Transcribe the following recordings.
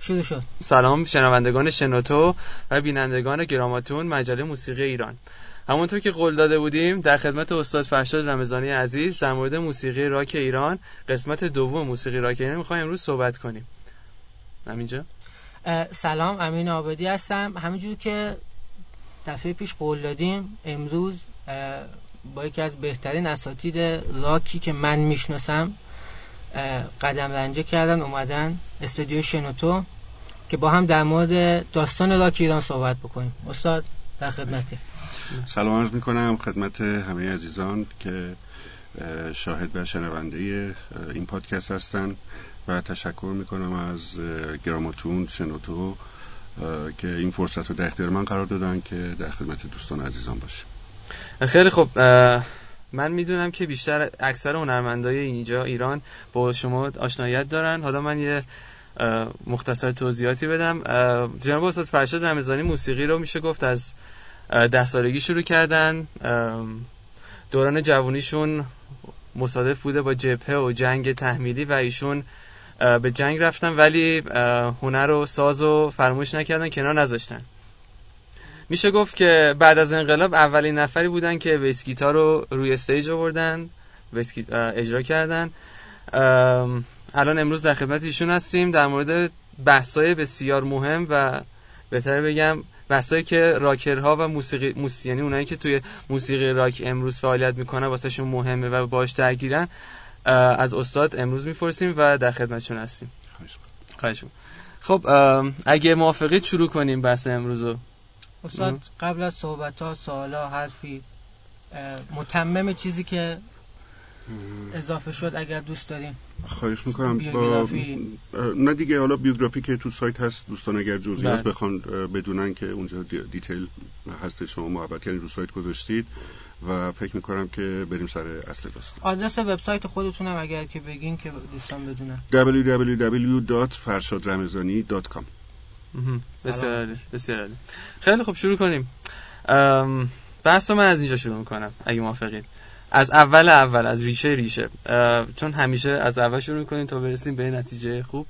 شروع شد. سلام شنوندگان شنوتو و بینندگان گراماتون مجله موسیقی ایران. همونطور که قول داده بودیم در خدمت استاد فرشاد رمضانی عزیز در مورد موسیقی راک ایران قسمت دوم موسیقی راک ایران می‌خوایم امروز صحبت کنیم. همینجا سلام امین آبادی هستم. همینجور که دفعه پیش قول دادیم امروز با یکی از بهترین اساتید راکی که من می‌شناسم قدم رنجه کردن اومدن استودیو شنوتو که با هم در مورد داستان راک ایران صحبت بکنیم. استاد در خدمتی. سلام عرض می‌کنم خدمت همه عزیزان که شاهد و شنونده این پادکست هستن و تشکر می‌کنم از گراماتون شنوتو که این فرصت رو در اختیار من قرار دادن که در خدمت دوستان عزیزان باشه خیلی خوب من می‌دونم که بیشتر اکثر هنرمندای اینجا ایران با شما آشنایت دارن. حالا من یه مختصر توضیحاتی بدم. جناب استاد فرشاد رمضانی موسیقی رو میشه گفت از ده سالگی شروع کردن. دوران جوانیشون مصادف بوده با جبهه و جنگ تحمیلی و ایشون به جنگ رفتن ولی هنر و ساز و فرموش نکردن کنار نذاشتن. میشه گفت که بعد از انقلاب اولین نفری بودن که بیس گیتار رو روی استیج آوردن اجرا کردن. الان امروز در خدمت ایشون هستیم در مورد بحثای بسیار مهم و بهتر بگم بحثایی که راکرها و موسیقی موسیقی یعنی اونایی که توی موسیقی راک امروز فعالیت می‌کنن واسهشون مهمه و باش درگیرن. از استاد امروز می‌پرسیم و در خدمتشون هستیم. خواهش خب اگه موافقید شروع کنیم بحث امروز رو استاد قبل از صحبت ها سوالا حرفی متمم چیزی که اضافه شد اگر دوست داریم. خواهش می‌کنم. با... نه دیگه حالا بیوگرافی که تو سایت هست دوستان اگر جزئیات بله. بخوان بدونن که اونجا دیتیل هست شما محبت کردین رو سایت گذاشتید و فکر می‌کنم که بریم سر اصل داستان. آدرس وبسایت خودتونم اگر که بگین که دوستان بدونن. www.farshadramezani.com بسیار بسیار خیلی خب شروع کنیم. بحث من از اینجا شروع می‌کنم اگه موافقید. از اول اول از ریشه ریشه. چون همیشه از اول شروع کنیم تا برسیم به نتیجه خوب.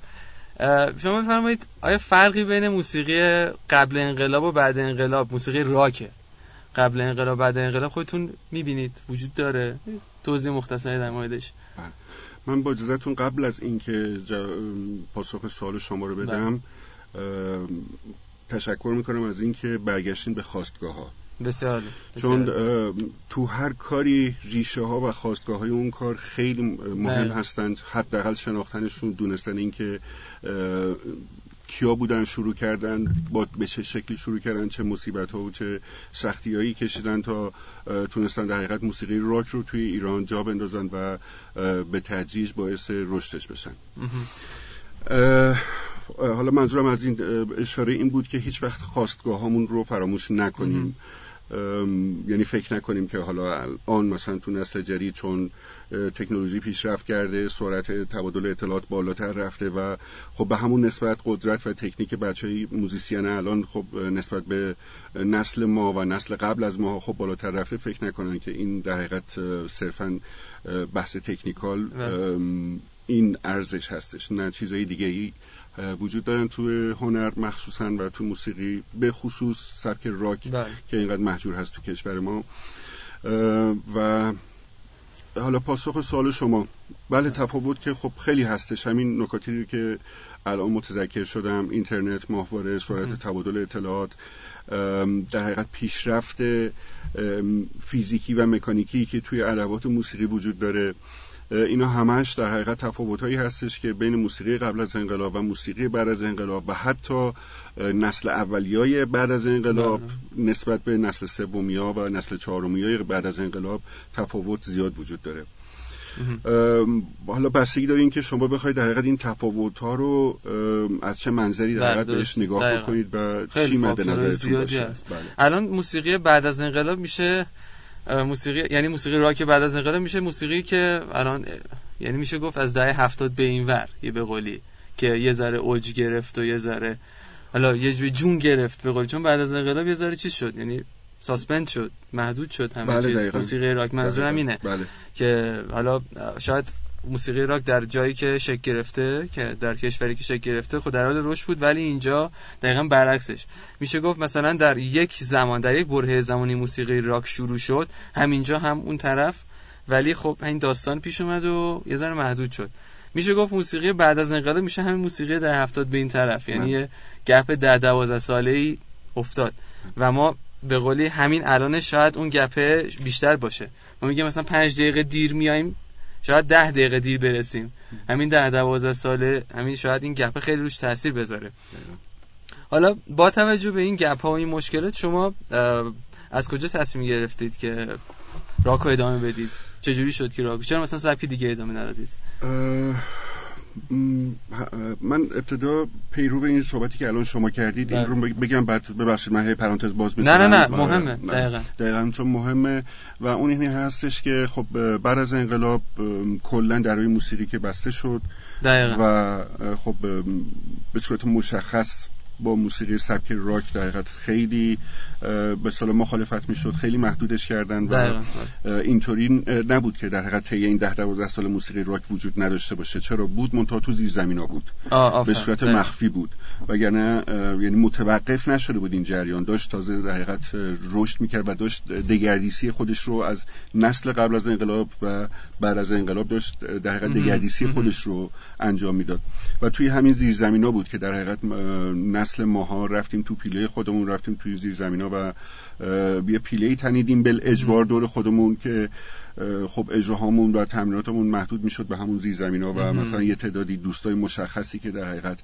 شما بفرمایید آیا فرقی بین موسیقی قبل انقلاب و بعد انقلاب موسیقی راکه قبل انقلاب بعد انقلاب خودتون می‌بینید وجود داره؟ توضیح مختصری در موردش. بله. من با اجازهتون قبل از اینکه پاسخ سوال شما رو بدم تشکر می‌کنم از اینکه برگشتین به خواستگاه ها بسیار. چون تو هر کاری ریشه ها و خواستگاه های اون کار خیلی مهم بله. هستند. حداقل شناختنشون دونستن اینکه کیا بودن شروع کردن با به چه شکلی شروع کردن چه مصیبت ها و چه سختی هایی کشیدن تا تونستن در حقیقت موسیقی راک رو توی ایران جا بندازن و به تدریج باعث رشدش بشن. حالا منظورم از این اشاره این بود که هیچ وقت خواستگاه همون رو فراموش نکنیم. یعنی فکر نکنیم که حالا آن مثلا تو نسل جدید چون تکنولوژی پیشرفت کرده سرعت تبادل اطلاعات بالاتر رفته و خب به همون نسبت قدرت و تکنیک بچه موزیسین الان خب نسبت به نسل ما و نسل قبل از ما خب بالاتر رفته فکر نکنن که این در حقیقت صرفا بحث تکنیکال این ارزش هستش نه چیزایی دیگه ای وجود دارن تو هنر مخصوصا و تو موسیقی به خصوص سبک راک بله. که اینقدر محجور هست تو کشور ما. و حالا پاسخ سوال شما. بله تفاوت که خب خیلی هستش. همین نکاتی که الان متذکر شدم اینترنت ماهواره سرعت تبادل اطلاعات در حقیقت پیشرفت فیزیکی و مکانیکی که توی ادوات موسیقی وجود داره. اینا همش در حقیقت تفاوتهایی هستش که بین موسیقی قبل از انقلاب و موسیقی بعد از انقلاب و حتی نسل اولیای بعد از انقلاب بله. نسبت به نسل سومیا و نسل چهارمیای بعد از انقلاب تفاوت زیاد وجود داره. حالا بستگی داره این که شما بخواید در حقیقت این تفاوت ها رو از چه منظری در حقیقت بهش نگاه بکنید و چی مد نظرتون باشه؟ بله. الان موسیقی بعد از انقلاب میشه موسیقی یعنی موسیقی راک بعد از انقلاب میشه. موسیقی که الان یعنی میشه گفت از دهه هفتاد به این ور یه به قولی که یه ذره اوج گرفت و یه ذره حالا یه جوی جون گرفت به قول چون بعد از انقلاب یه ذره چیز شد. یعنی ساسپند شد محدود شد همه بله چیز. موسیقی راک منظورم اینه بله. که حالا شاید موسیقی راک در جایی که شکل گرفته که در کشوری که شکل گرفته خود در حال رشد بود ولی اینجا دقیقا برعکسش. میشه گفت مثلا در یک زمان در یک بره زمانی موسیقی راک شروع شد. همینجا هم اون طرف. ولی خب این داستان پیش اومد و یه ذره محدود شد. میشه گفت موسیقی بعد از انقلاب میشه همین موسیقی در هفتاد به این طرف. یعنی یه گپ ده دوازده ساله ای افتاد. و ما به قولی همین الان شاید اون گپه بیشتر باشه. ما میگه مثلا پنج دقیقه دیر میایم شاید ده دقیقه دیر برسیم. همین ده دوازده ساله همین شاید این گپه خیلی روش تاثیر بذاره. حالا با توجه به این گپ ها و این مشکلات شما از کجا تصمیم گرفتید که راک ادامه بدید؟ چجوری شد که راک چرا مثلا سبکی دیگه ادامه ندادید؟ من ابتدا پیرو به این صحبتی که الان شما کردید این رو بله. بگم بعد ببخشید من پرانتز باز می‌کنم نه نه نه مهمه دقیقا دقیقا چون مهمه و اون این هستش که خب بعد از انقلاب کلا در موسیقی که بسته شد دقیقا. و خب به صورت مشخص با موسیقی سبک راک در حقیقت خیلی به صلاح مخالفت می‌شد خیلی محدودش کردن و اینطوری نبود که در حقیقت طی این 10 12 سال موسیقی راک وجود نداشته باشه. چرا؟ بود منتها تو زیر زمینا بود به صورت مخفی بود. وگرنه یعنی متوقف نشده بود این جریان. داشت تازه در حقیقت رشد می‌کرد و داشت دگردیسی خودش رو از نسل قبل از انقلاب و بعد از انقلاب داشت در حقیقت دگردیسی خودش رو انجام می‌داد. و توی همین زیر زمینا بود که در حقیقت نسل ماها رفتیم تو پیله خودمون رفتیم توی زیر زمینا و یه پیله تنیدیم بل اجبار دور خودمون که خب اجراهامون و تمریناتمون محدود می‌شد به همون زیر زمین ها و مثلا یه تعدادی دوستای مشخصی که در حقیقت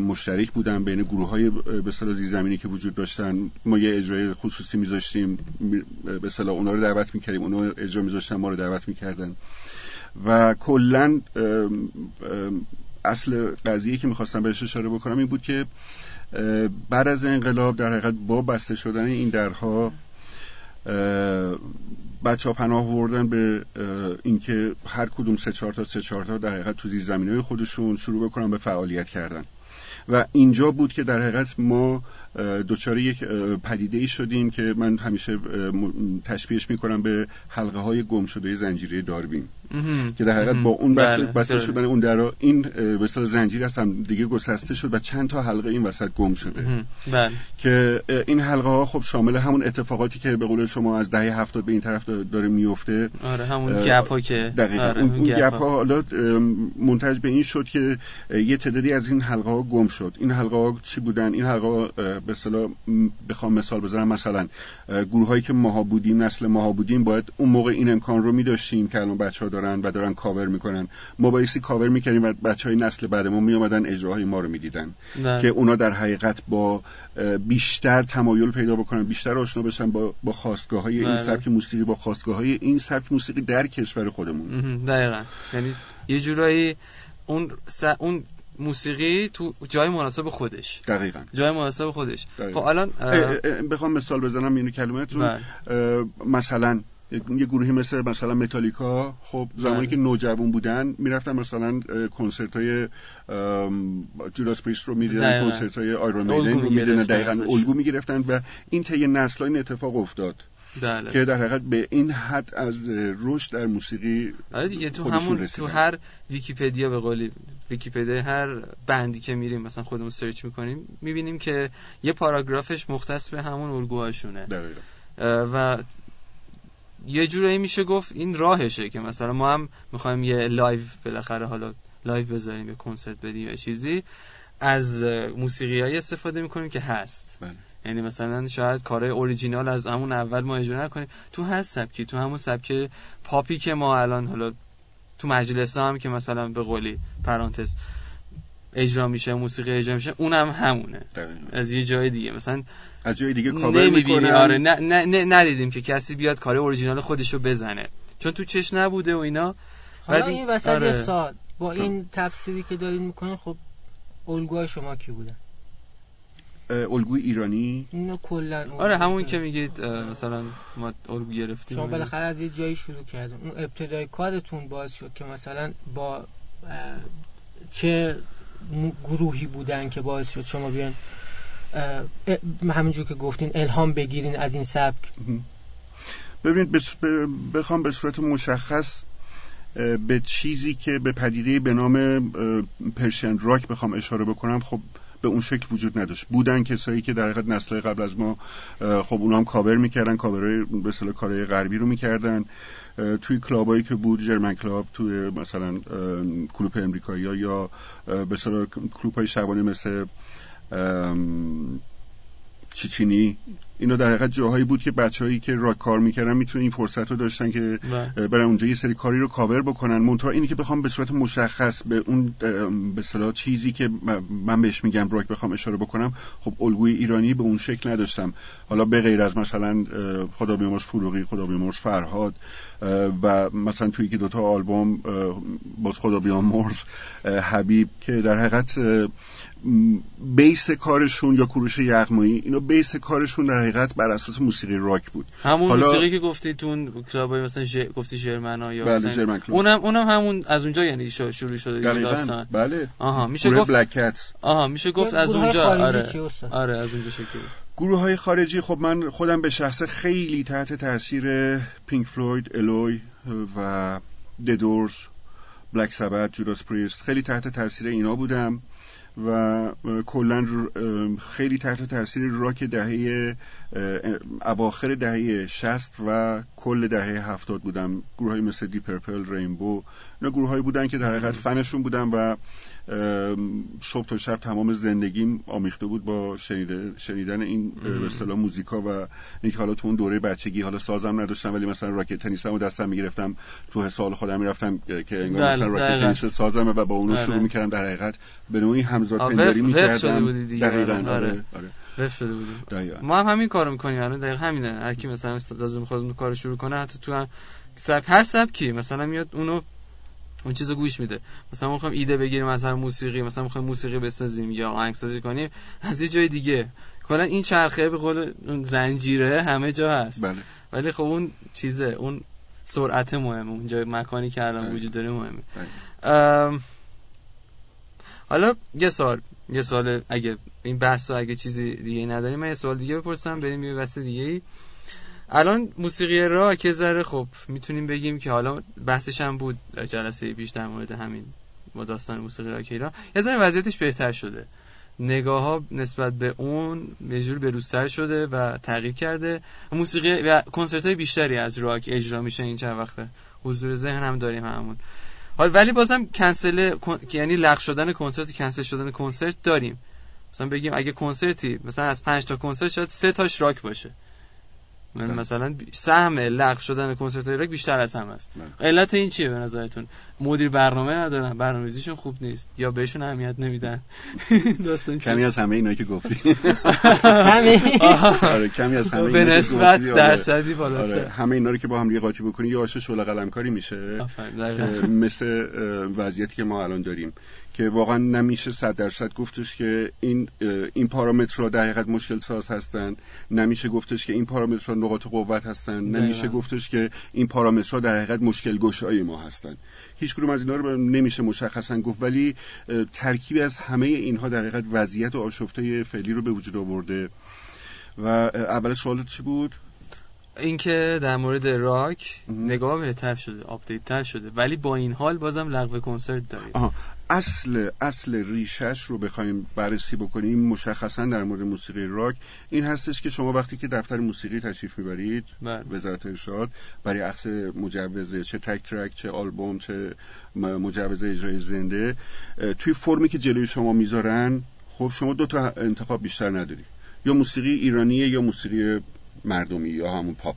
مشترک بودن بین گروه های به صلاح زیر زمینی که وجود داشتن ما یه اجرای خصوصی میذاشتیم به صلاح اونا رو دعوت می‌کردیم اونا اجرا میذاشتن ما رو دعوت می‌کردن. و کلا اصل قضیه که می‌خواستم بهش اشاره بکنم این بود که بعد از انقلاب در حقیقت با بسته شدن این درها بچه ها پناه وردن به اینکه هر کدوم سه چهار تا سه چهار تا در حقیقت تو زیر زمین های خودشون شروع بکنن به فعالیت کردن. و اینجا بود که در حقیقت ما دچار یک پدیده ای شدیم که من همیشه تشبیهش می‌کنم به حلقه های گم شده زنجیره داروین. که در حقیقت با اون بله. بسته شدن اون در این به زنجیر هستم دیگه گسسته شد و چند تا حلقه این وسط گم شده. بله. که این حلقه ها خب شامل همون اتفاقاتی که به قول شما از دهه هفتاد به این طرف داره میفته آره همون گپ ها که. دقیقا. آره اون, گپ ها حالا منتج به این شد که یه تعدادی از این حلقه ها گم شد. این حلقه ها چی بودن؟ این حلقه ها به اصطلاح بخوام مثال بزنم. مثلا گروه هایی که ماها بودیم نسل ماها بودیم باید اون موقع این امکان رو می داشتیم که الان بچه ها دارن و دارن کاور می‌کنن. ما بایستی کاور می‌کردیم و بچه های نسل بعد ما می اومدن اجراهای ما رو می‌دیدن. که اونا در حقیقت با بیشتر تمایل پیدا بکنن بیشتر آشنا بشن با با خواستگاه های این بله. سبک موسیقی با خواستگاه های این سبک موسیقی در کشور خودمون. دقیقا. یعنی یه جورایی اون اون موسیقی تو جای مناسب خودش. دقیقا. جای مناسب خودش. خب الان بخوام مثال بزنم اینو کلمتون بله. مثلا یه گروهی مثل مثلا متالیکا خب زمانی بله. که نوجوان بودن می‌رفتن مثلا کنسرت های جوداس پریست رو می‌دیدن کنسرت های آیرون میدن رو می‌دیدن دقیقا الگو می‌گرفتن و این طی نسل این اتفاق افتاد. دله. که در حقیقت به این حد از رشد در موسیقی آره دیگه تو همون تو هر ویکیپدیا به قولی ویکیپدیا هر بندی که میریم مثلا خودمون سرچ می‌کنیم می‌بینیم که یه پاراگرافش مختص به همون الگوهاشونه و یه جورایی میشه گفت این راهشه که مثلا ما هم می‌خوایم یه لایو بالاخره حالا لایو بذاریم یه کنسرت بدیم یا چیزی از موسیقی های استفاده می‌کنیم که هست بله. یعنی مثلا شاید کارهای اوریجینال از همون اول ما اجرا نکنیم. تو هر سبکی تو همون سبک پاپی که ما الان حالا تو مجلس هم که مثلا به قولی پرانتز اجرا میشه موسیقی اجرا میشه اونم هم همونه از یه جای دیگه. مثلا از جای دیگه کاور می‌کنن. آره نه, نه, ندیدیم که کسی بیاد کار اوریجینال خودشو بزنه. چون تو چش نبوده و اینا. حالا این وسط آره. سال با این تفسیری که دارین می‌کنین خب الگوهای شما کی بودن؟ الگوی ایرانی؟ نه کلا آره همون که میگید مثلا ما الگو گرفتیم. شما بالاخره از یه جایی شروع کردیم اون ابتدای کارتون باز شد که مثلا با چه گروهی بودن که باعث شد شما بیان همینجور که گفتین الهام بگیرین از این سبک؟ ببینید بخوام به صورت مشخص به چیزی که به پدیده به نام Persian rock بخوام اشاره بکنم خب به اون شکل وجود نداشت. بودن کسایی که در حقیقت نسل قبل از ما خب اونا هم کاور می‌کردن کاورای به اصطلاح کارهای غربی رو می‌کردن. توی club ایی که بود German Club توی مثلا کلوپ امریکایی یا به اصطلاح کلوپ های شبانه مثل چیچینی اینا در حقیقت جاهایی بود که بچههایی که راک کار می‌کردن می‌تونن این فرصت رو داشتن که بله. برن اونجا یه سری کاری رو کاور بکنن منتها اینی که بخوام به صورت مشخص به اون به صلاح چیزی که من بهش میگم راک بخوام اشاره بکنم خب الگوی ایرانی به اون شکل نداشتم حالا به غیر از مثلا خدا بیامرز فروغی خدا بیامرز فرهاد و مثلا توی که دوتا آلبوم باز خدا بیامرز حبیب که در حقیقت بیس کارشون یا کوروش یغمایی اینا بیس کارشون در حقیقت بر اساس موسیقی راک بود. همون حالا... موسیقی که گفتی تو اون کلابای مثلا ج... گفتی شرمنا یا بله مثلا اونم اونم همون از اونجا یعنی شروع شده داستان. بله. آها میشه گفت بلک آها میشه گفت از اونجا آره. آره از اونجا شکل گروه های خارجی خب من خودم به شخص خیلی تحت تاثیر پینک فلوید الوی و ددورز بلک سبت جوداس پریست خیلی تحت تاثیر اینا بودم. و کلا خیلی تحت تاثیر راک دهه اواخر دهه 60 و کل دهه 70 بودم. گروه های مثل دی پرپل رینبو اینا گروه هایی بودن که در حقیقت فنشون بودم و صبح تا شب تمام زندگیم آمیخته بود با شنیدن این به اصطلاح موزیکا و اینکه حالا تو اون دوره بچگی حالا سازم نداشتم ولی مثلا راکت تنیسم و دستم می‌گرفتم تو سال خودم می‌رفتم که انگار بله، مثلا راکت تنیس سازم و با اونو شروع بله. می‌کردم در حقیقت به نوعی همزاد پنداری می‌کردم. دقیقاً آره. آره, آره. شده بودیم ما هم همین کارو می‌کنیم. الان دقیقاً همینه. هر کی مثلا لازم خودمون کار شروع کنه حتی تو هم سب هر سبکی. مثلا میاد اونو اون چیزو گوش میده مثلا ما می‌خوایم ایده بگیریم مثلا موسیقی مثلا می‌خوایم موسیقی بسازیم یا آهنگسازی کنیم از یه جای دیگه کلا این چرخه به قول زنجیره همه جا هست بله. ولی خب اون چیزه اون سرعت مهمه اون جای مکانی که الان بله. وجود داره مهمه بله. حالا یه سوال یه سوال اگه این بحث اگه چیزی دیگه نداریم من یه سوال دیگه بپرسم بریم یه بحث دیگه ای الان موسیقی راک ذره خب می‌تونیم بگیم که حالا بحثش هم بود جلسه پیش در مورد همین با داستان موسیقی راک ایران. یه ذره وضعیتش بهتر شده. نگاه ها نسبت به اون به بروزتر شده و تغییر کرده. موسیقی و کنسرت های بیشتری از راک اجرا میشه این چند وقته. حضور ذهن هم داریم همون حال ولی بازم کنسل یعنی لغو شدن کنسرت کنسل شدن کنسرت داریم. مثلا بگیم اگه کنسرتی مثلا از 5 تا کنسرت شاید سه تاش راک باشه. من بله. مثلا سهم لغو شدن کنسرت راک بیشتر از هم است. بله. علت این چیه به نظرتون؟ مدیر برنامه ندارن برنامه‌ریزیشون خوب نیست. یا بهشون اهمیت نمیدن؟ داستان کمی از همه اینا که گفتی. کمی آره کمی از همه به نسبت آره. درصدی بالاتر. آره. همه اینا رو که با هم قاطی بکنی یه آشه شعله قلمکاری میشه. مثل وضعیتی که ما الان داریم. که واقعا نمیشه صد درصد گفتش که این این پارامترها در حقیقت مشکل ساز هستن. نمیشه گفتش که این پارامترها نقاط قوت هستن. نمیشه گفتش که این پارامترها در حقیقت مشکل گشای ما هستن. هیچ کدوم از اینا رو نمیشه مشخصا گفت. ولی ترکیبی از همه اینها در حقیقت وضعیت آشفته فعلی رو به وجود آورده. و اول سوالت چی بود؟ اینکه در مورد راک نگاه بهتر شده update تر شده. ولی با این حال بازم لغو کنسرت داریم. اصل اصل ریشش رو بخوایم بررسی بکنیم مشخصا در مورد موسیقی راک. این هستش که شما وقتی که دفتر موسیقی تشریف می‌برید بله. وزارت ارشاد برای اخذ مجوز چه تک track چه آلبوم چه مجوز اجرای زنده توی فرمی که جلوی شما می‌ذارن خب شما دو تا انتخاب بیشتر نداری یا موسیقی ایرانیه یا موسیقی مردمی یا همون پاپ.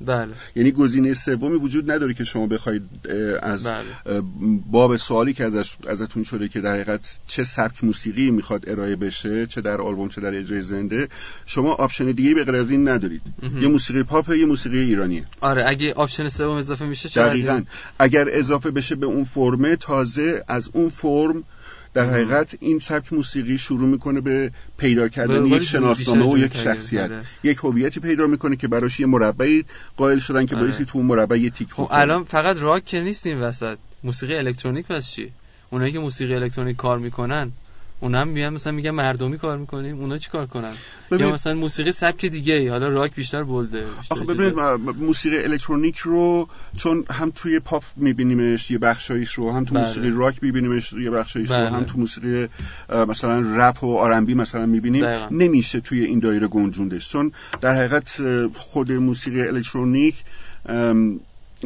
بله. یعنی گزینه سومی وجود نداره که شما بخواید از بله. باب سوالی که ازش ازتون شده که در حقیقت چه سبک موسیقی می‌خواد ارائه بشه چه در آلبوم چه در اجرای زنده شما option دیگه به غیر از این ندارید. یه موسیقی پاپ یه موسیقی ایرانیه. آره اگه option سوم اضافه میشه دقیقاً. اگر اضافه بشه به اون فرمه تازه از اون فرم در حقیقت این سبک موسیقی شروع می‌کنه به پیدا کردن یک شناسنامه و یک شخصیت. آره. یک هویتی پیدا می‌کنه که براش یه مربعی قائل شدن که آره. بایستی تو اون مربع یه تیک خب الان فقط راک که نیست این وسط. موسیقی الکترونیک پس چی؟ اونایی که موسیقی الکترونیک کار می‌کنن اونا هم میان مثلا میگن مردمی کار می‌کنیم اونا چی کار کنن یا مثلا موسیقی سبک دیگه ای حالا راک بیشتر bold ه آخه ببینید موسیقی الکترونیک رو چون هم توی پاپ میبینیمش یه بخشایش رو هم تو بله. موسیقی راک میبینیمش یه بخشایش بله. رو هم تو موسیقی مثلا رپ و آرنبی مثلا می‌بینیم نمیشه توی این دایره گنجوندش چون در حقیقت خود موسیقی الکترونیک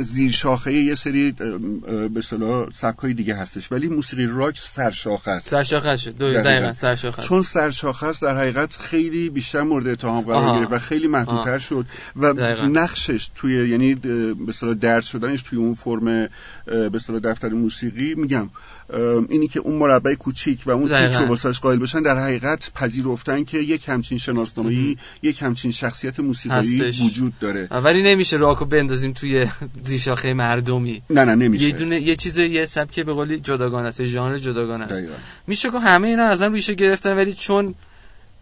زیر شاخه یه سری به اصطلاح سبکای دیگه هستش. ولی موسیقی راک سرشاخه است. سرشاخه شد دقیقاً. سرشاخه چون سرشاخه است در حقیقت خیلی بیشتر مورد اتهام قرار گرفت و خیلی محدودتر شد و دقیقا. نقشش توی یعنی به اصطلاح درس شدنش توی اون فرم به اصطلاح دفتر موسیقی میگم اینی که اون مربع کوچیک و اون تیک رو واسش قائل بشن در حقیقت پذیرفتن که یک همچین شناسنامه‌ای یک همچین شخصیت موسیقایی وجود داره. ولی نمیشه راکو بندازیم توی زیشاخه مردمی نه نه نمیشه یه دونه یه چیز یه سبک به قولی جداگانه است ژانر جداگانه است میشه که همه اینا ازم ریشه گرفتن ولی چون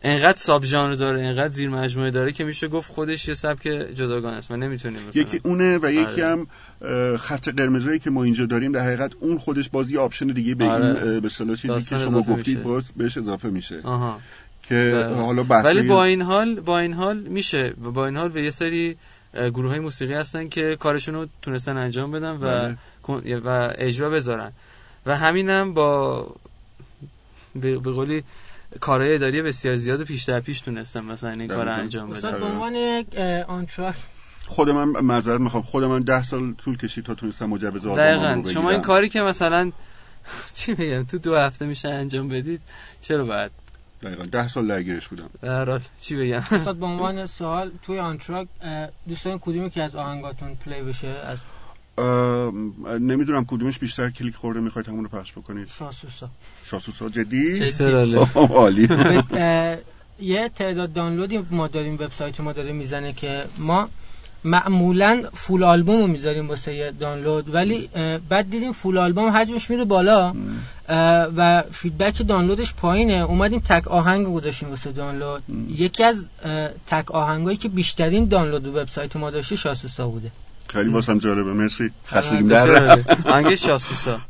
انقدر ساب ژانر داره انقدر زیر مجموعه داره که میشه گفت خودش یه سبک جداگانه است و نمی‌تونیم یکی اونه و یکی آره. هم خط قرمزایی که ما اینجا داریم در حقیقت اون خودش بازی آپشن دیگه به آره. این به اصطلاح چیزی که شما گفتید باز بهش اضافه میشه آها. که بله. حالا ولی با این حال با این حال میشه با این حال به یه سری گروه های موسیقی هستن که کارشون رو تونستن انجام بدن و بله. و اجرا بذارن. و همینم با به قولی کارهای اداری بسیار زیاد پیش در پیش تونستم مثلا این کار انجام بدم به عنوان یک آنتراک. خود من معذرت می‌خوام. خود من ده سال طول کشید تا تونستم مجوز دقیقاً. شما این کاری که مثلا چی بگم تو دو هفته میشه انجام بدید چرا بعد دقیقا. ده سال درگیرش بودم. در چی بگم؟ استاد به عنوان سوال توی آنتراک دوستان کدومی که از آهنگاتون play بشه؟ از نمی‌دونم کدومش بیشتر کلیک خورده می‌خواید همون رو پخش بکنید؟ شاسوسا. شاسوسا جدی؟ عالی. یه تعداد دانلودی ما داریم وبسایت ما داره می‌زنه که ما معمولا فول آلبوم رو می‌ذاریم واسه یه دانلود ولی بعد دیدیم فول آلبوم حجمش میره بالا و فیدبک دانلودش پایینه. اومدیم تک آهنگ گذاشتیم واسه دانلود. یکی از تک آهنگایی که بیشترین دانلود وبسایت ما داشته شاسوسا بوده. خیلی واسم جالبه. مرسی. خستگیم در آهنگ شاسوسا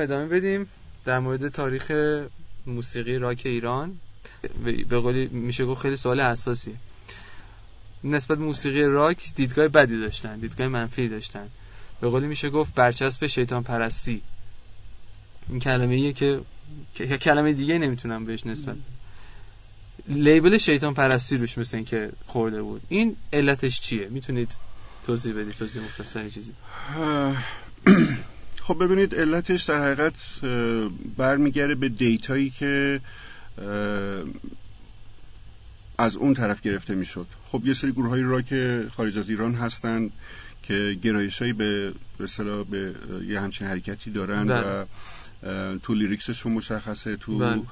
ادامه بدیم در مورد تاریخ موسیقی راک ایران. به- قولی میشه گفت خیلی سوال حساسیه. نسبت موسیقی راک دیدگاه بدی داشتن دیدگاه منفی داشتن. به قولی میشه گفت برچسب شیطان پرستی. این کلمه ایه که که- کلمه دیگه نمی‌تونم بهش نسبت لیبل شیطان پرستی روش مثل این که خورده بود. این علتش چیه؟ می‌تونید توضیح بدید توضیح مختصر چیزی. خب ببینید علتش در حقیقت اه، برمیگرده به دیتایی که از اون طرف گرفته می‌شد خب یه سری گروه های راک خارج از ایران هستند که گرایشایی به به به یه همچین حرکتی دارن بله. و تو لیریکسشون مشخصه تو بله.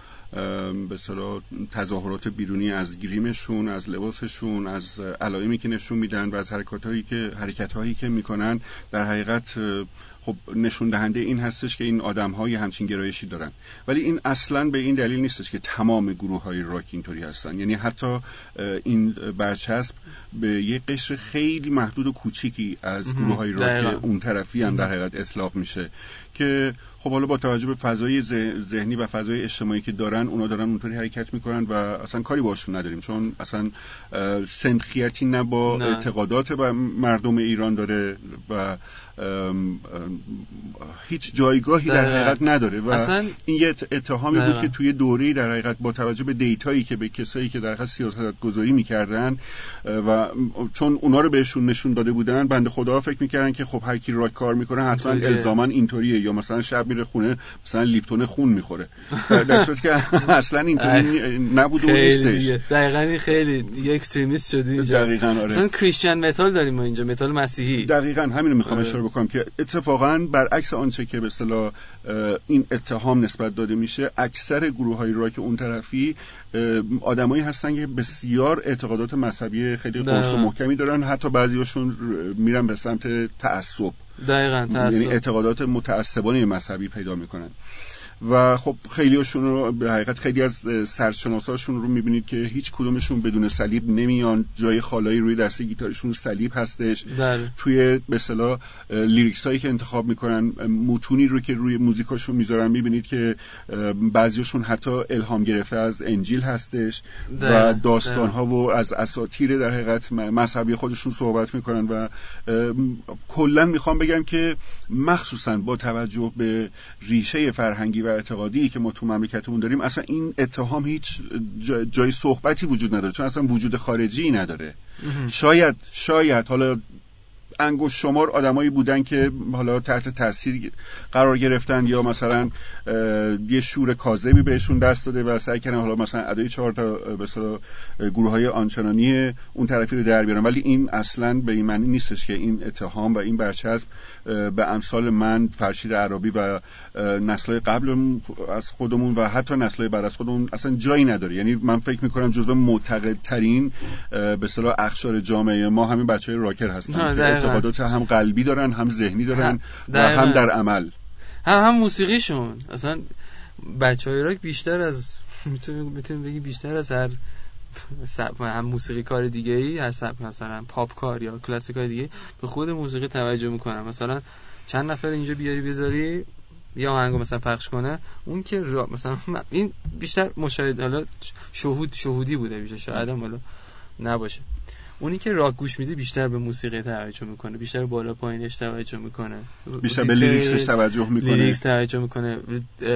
به اصطلاح تظاهرات بیرونی از گریمشون از لباسشون از علائمی که نشون میدن و از حرکاتهایی که حرکتهایی که می‌کنن در حقیقت خب نشون دهنده این هستش که این آدم های همچین گرایشی دارن ولی این اصلا به این دلیل نیستش که تمام گروه های راک اینطوری هستن یعنی حتی این برچسب به یه قشر خیلی محدود و کوچیکی از. گروه های راک. اون طرفی هم در حقیقت اطلاق میشه که خب حالا با توجه به فضای ذهنی و فضای اجتماعی که دارن اونا دارن اونطوری حرکت می‌کنن و اصلا کاری باشون نداریم. چون اصلا سنخیتی نه با اعتقادات و مردم ایران داره و هیچ جایگاهی در حقیقت نداره و اصلا این یه اتهامی بود که توی دوره در حقیقت با توجه به data یی که به کسایی که در حقیقت سیاست گذاری می‌کردن و چون اونا رو بهشون نشون داده بودن بنده خدا فکر می‌کردن که خب هر کی راک کار می‌کنه حتما الزاما اینطوریه یا مثلا شب میره خونه مثلا لیپتون خون می‌خوره. در صورتی که اصلا اینطوری نبود و نیستش. دقیقاً خیلی دیگه extremist شدی اینجا. دقیقاً آره. مثلا Christian metal داریم ما اینجا متال مسیحی. دقیقاً همین رو می‌خوام اشاره بکنم که اتفاقا برعکس آنچه که به اصطلاح این اتهام نسبت داده میشه اکثر گروه های راک اون طرفی آدمایی هستن که بسیار اعتقادات مذهبی خیلی قرص و محکمی دارن. حتی بعضیاشون میرن به سمت تعصب. دقیقاً یعنی اعتقادات متعصبانه مذهبی پیدا می‌کنن. و خب خیلی هاشون رو به حقیقت خیلی از سرشناساشون رو می‌بینید که هیچ کدومشون بدون صلیب نمیان. جای خالایی روی دسته گیتارشون صلیب هستش. بله. توی به اصطلاح لیریکس هایی که انتخاب می‌کنن متونی رو که روی موزیکاشون می‌ذارن می‌بینید که بعضیشون حتی الهام گرفته از انجیل هستش و داستان ها و از اساطیر در حقیقت مذهبی خودشون صحبت می‌کنن و کلا می‌خوام بگم که مخصوصا با توجه به ریشه فرهنگی اعتقادی که ما تو مملکتمون داریم اصلا این اتهام هیچ جای صحبتی وجود نداره چون اصلا وجود خارجی نداره. شاید شاید حالا انگوش شمار آدمایی بودن که حالا تحت تاثیر قرار گرفتن یا مثلا یه شور کاذبی بهشون دست داده و سعی کردن حالا مثلا ادای چهار تا مثلا گروه های آنچنانی اون طرفی رو در بیارن. ولی این اصلا به این معنی نیستش که این اتهام و این برچسب به امثال من فرشید عربی و نسل‌های قبل از خودمون و حتی نسل‌های بعد از خودمون اصلا جایی نداره. یعنی من فکر می‌کنم جزو معتقدترین به اصطلاح اخشار جامعه ما همین بچهای راکر هستن اعتقادات هم قلبی دارن هم ذهنی دارن و هم در عمل. هم هم موسیقیشون. اصلا بچه های راک بیشتر از می‌تونیم بگی بیشتر از هر هم موسیقی کار دیگه ای؟ هست مثلا پاپ کار یا کلاسیک کار دیگه به خود موسیقی توجه می‌کنم. مثلا چند نفر اینجا بیاری بذاری یا آهنگو مثلا پخش کنه اون که مثلا این بیشتر مشاهده حالا شهود شهودی بوده بیشتر. شاید هم حالا نباشه. اونی که راک گوش میده بیشتر به موسیقی توجه می‌کنه بیشتر بالا پایینش توجه می‌کنه. بیشتر به lyrics ش توجه می‌کنه. lyrics توجه می‌کنه.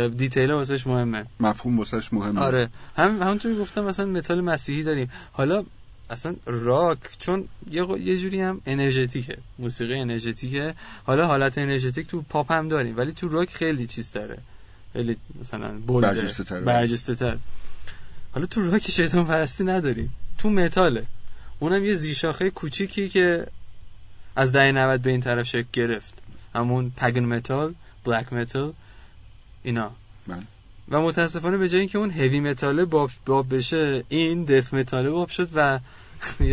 detail واسش مهمه. مفهوم واسش مهمه. آره. هم همونطوری گفتم مثلا متال مسیحی داریم. حالا اصلا راک چون یه, یه جوری هم energetic ه. موسیقی energetic ه. حالا حالت energetic تو پاپ هم داریم ولی تو راک خیلی چیز داره خیلی مثلا برجسته برجسته تر حالا تو راک شیطان پرستی نداریم. تو متاله. اونم یه زیرشاخه کوچیکی که از دهه 90 به این طرف شکل گرفت همون pagan metal black metal اینا من. و متاسفانه به جای اینکه اون heavy metal باب, باب بشه این death metal باب شد و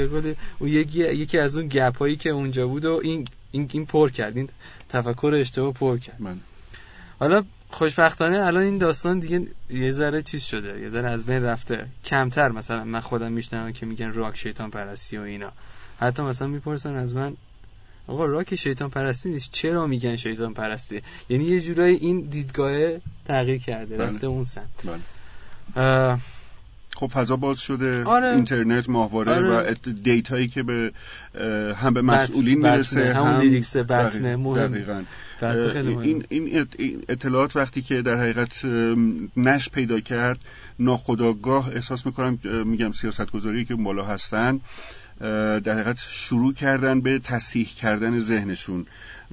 اون یکی, یکی از اون gap هایی که اونجا بود و این این, این پر کرد این تفکر اشتباه پر کرد من. حالا خوشبختانه الان این داستان دیگه یه ذره چیز شده یه ذره از بین رفته کمتر مثلا من خودم میشنوم که میگن راک شیطان پرستی و اینا حتی مثلا می‌پرسن از من آقا راک شیطان پرستی نیست چرا میگن شیطان پرستی یعنی یه جورایی این دیدگاه تغییر کرده بله. رفته اون سمت بله. خب فضا باز شده آره. اینترنت ماهواره آره. و دیتایی که به هم به مسئولین می‌رسه هم lyrics بطنه مهم دقیقاً این این اطلاعات وقتی که در حقیقت نشر پیدا کرد ناخداگاه احساس می‌کنم میگم سیاست گذاری که بالا هستن در حقیقت شروع کردن به تصحیح کردن ذهنشون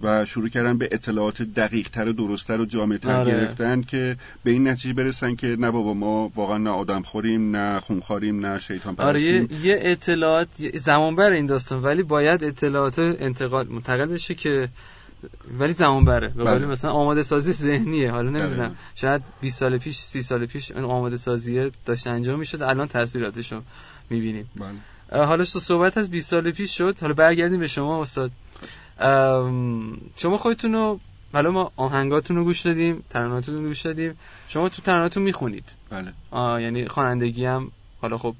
و شروع کردن به اطلاعات دقیق تر و درستتر و جامعتر آره. گرفتن که به این نتیجه برسن که نه بابا ما واقعا نه آدم خوریم نه خونخواریم نه شیطان پرستیم آره یه, یه اطلاعات زمان بر این داستان ولی باید اطلاعات انتقال منتقل بشه که ولی زمان بره به بله. مثلا آماده سازی ذهنیه. حالا نمی‌دونم. شاید 20 سال پیش 30 سال پیش این آماده سازی داشت انجام می‌شد. الان تاثیراتشو می‌بینیم. بله. حالا تو صحبت از 20 سال پیش شد. حالا برگردیم به شما استاد. شما خودتون رو حالا ما آهنگاتون رو گوش دادیم ترانهاتون رو گوش دادیم. شما تو ترانهاتون می‌خونید. بله. یعنی خوانندگی هم حالا خب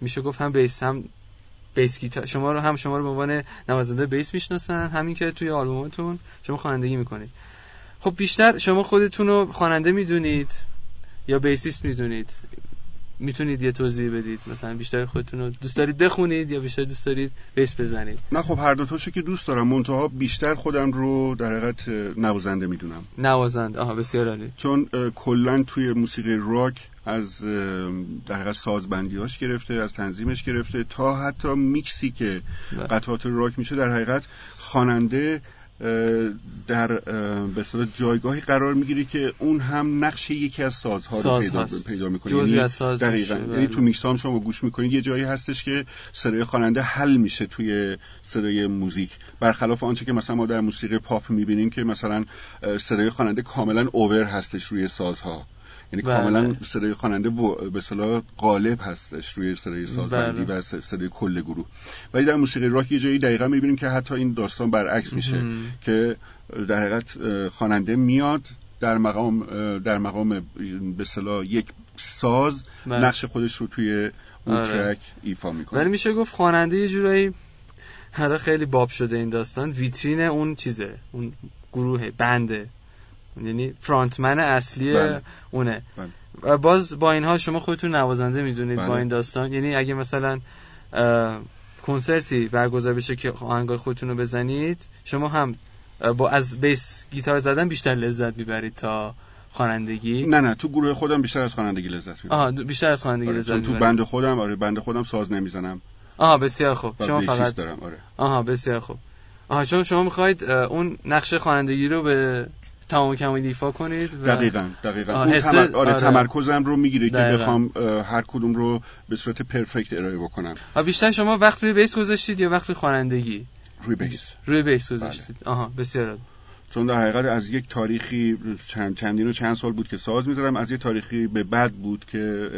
میشه گفت هم بیس هم بیس گیتار شما رو هم شما رو به عنوان نوازنده بیس می‌شناسن همین که توی آلبومتون شما خوانندگی می‌کنید. خب بیشتر شما خودتون رو خواننده می‌دونید یا بیسیست می‌دونید؟ می‌تونید یه توضیح بدید؟ مثلا بیشتر خودتون رو دوست دارید بخونید یا بیشتر دوست دارید بیس بزنید؟ نه خب هر دو تاشو که دوست دارم. منتها بیشتر خودم رو در حقیقت نوازنده می‌دونم. نوازنده. آها بسیار عالی. چون کلا توی موسیقی راک از در حقیقت سازبندیاش گرفته از تنظیمش گرفته تا حتی میکسی که قطعات راک میشه در حقیقت خواننده در به جایگاهی قرار می‌گیری که اون هم نقش یکی از سازها ساز رو پیدا, هست. پیدا می‌کنه جزئی یعنی از ساز دقیقاً. یعنی بله. تو میکس هم شما گوش می‌کنید یه جایی هستش که صدای خواننده حل میشه توی صدای موزیک. برخلاف آنچه که مثلا ما در موسیقی پاپ می‌بینیم که مثلا صدای خواننده کاملا اوور هستش روی سازها. یعنی بله. کاملا صدای خواننده به اصطلاح غالب هستش روی صدای سازبندی بله. و صدای کل گروه ولی در موسیقی راک یه جایی دقیقا می‌بینیم که حتی این داستان برعکس میشه مهم. که در حقیقت خواننده میاد در مقام در مقام به اصطلاح یک ساز بله. نقش خودش رو توی اون آره. ترک ایفا می‌کنه ولی میشه گفت خواننده یه جورایی حالا خیلی باب شده این داستان ویترین اون چیزه اون گروه بنده یعنی فرانتمن اصلی بله. اونه. بله. و باز با این حال شما خودتون نوازنده می‌دونید بله. با این داستان. یعنی اگه مثلا کنسرتی برگزار بشه که آهنگای خودتون رو بزنید شما هم با از بیس گیتار زدن بیشتر لذت می‌برید تا خوانندگی؟ نه نه تو گروه خودم بیشتر از خوانندگی لذت می‌برم. آها بیشتر از خوانندگی آره، لذت چون تو بند خودم آره بند خودم ساز نمی‌زنم. آها بسیار خوب. شما فقط دارم آره. آها بسیار خوب. آها چون شما می‌خواید اون نقش خوانندگی رو به تمام و کمال ایفا کنید و دقیقا دقیقا حس- تمر... آره, آره. تمرکزم رو می‌گیره که. بخوام هر کدوم رو به صورت پرفکت ارائه بکنم بیشتر شما وقت روی بیس گذاشتید یا وقت روی خوانندگی روی بیس روی بیس گذاشتید آها بسیار. چون در حقیقت از یک تاریخی چند چندین و چند سال بود که ساز می‌ذارم از یک تاریخی به بعد بود که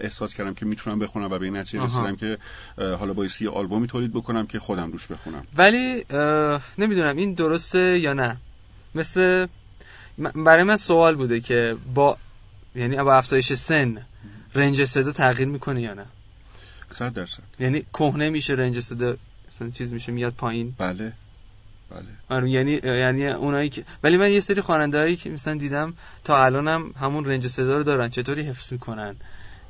احساس کردم که می‌تونم بخونم و به این نتیجه. رسیدم که حالا بایستی یه آلبومی تولید بکنم که خودم روش بخونم ولی نمی‌دونم این درسته یا نه مثل برای من سوال بوده که با یعنی با افزایش سن رنج صدا تغییر می‌کنه یا نه؟ صد درصد. یعنی کهنه میشه رنج صدا مثلا چیز میشه میاد پایین. بله بله. آره یعنی یعنی اونایی که ولی من یه سری خواننده‌ای که مثلا دیدم تا الانم همون range صدا رو دارن. چطوری حفظ می‌کنن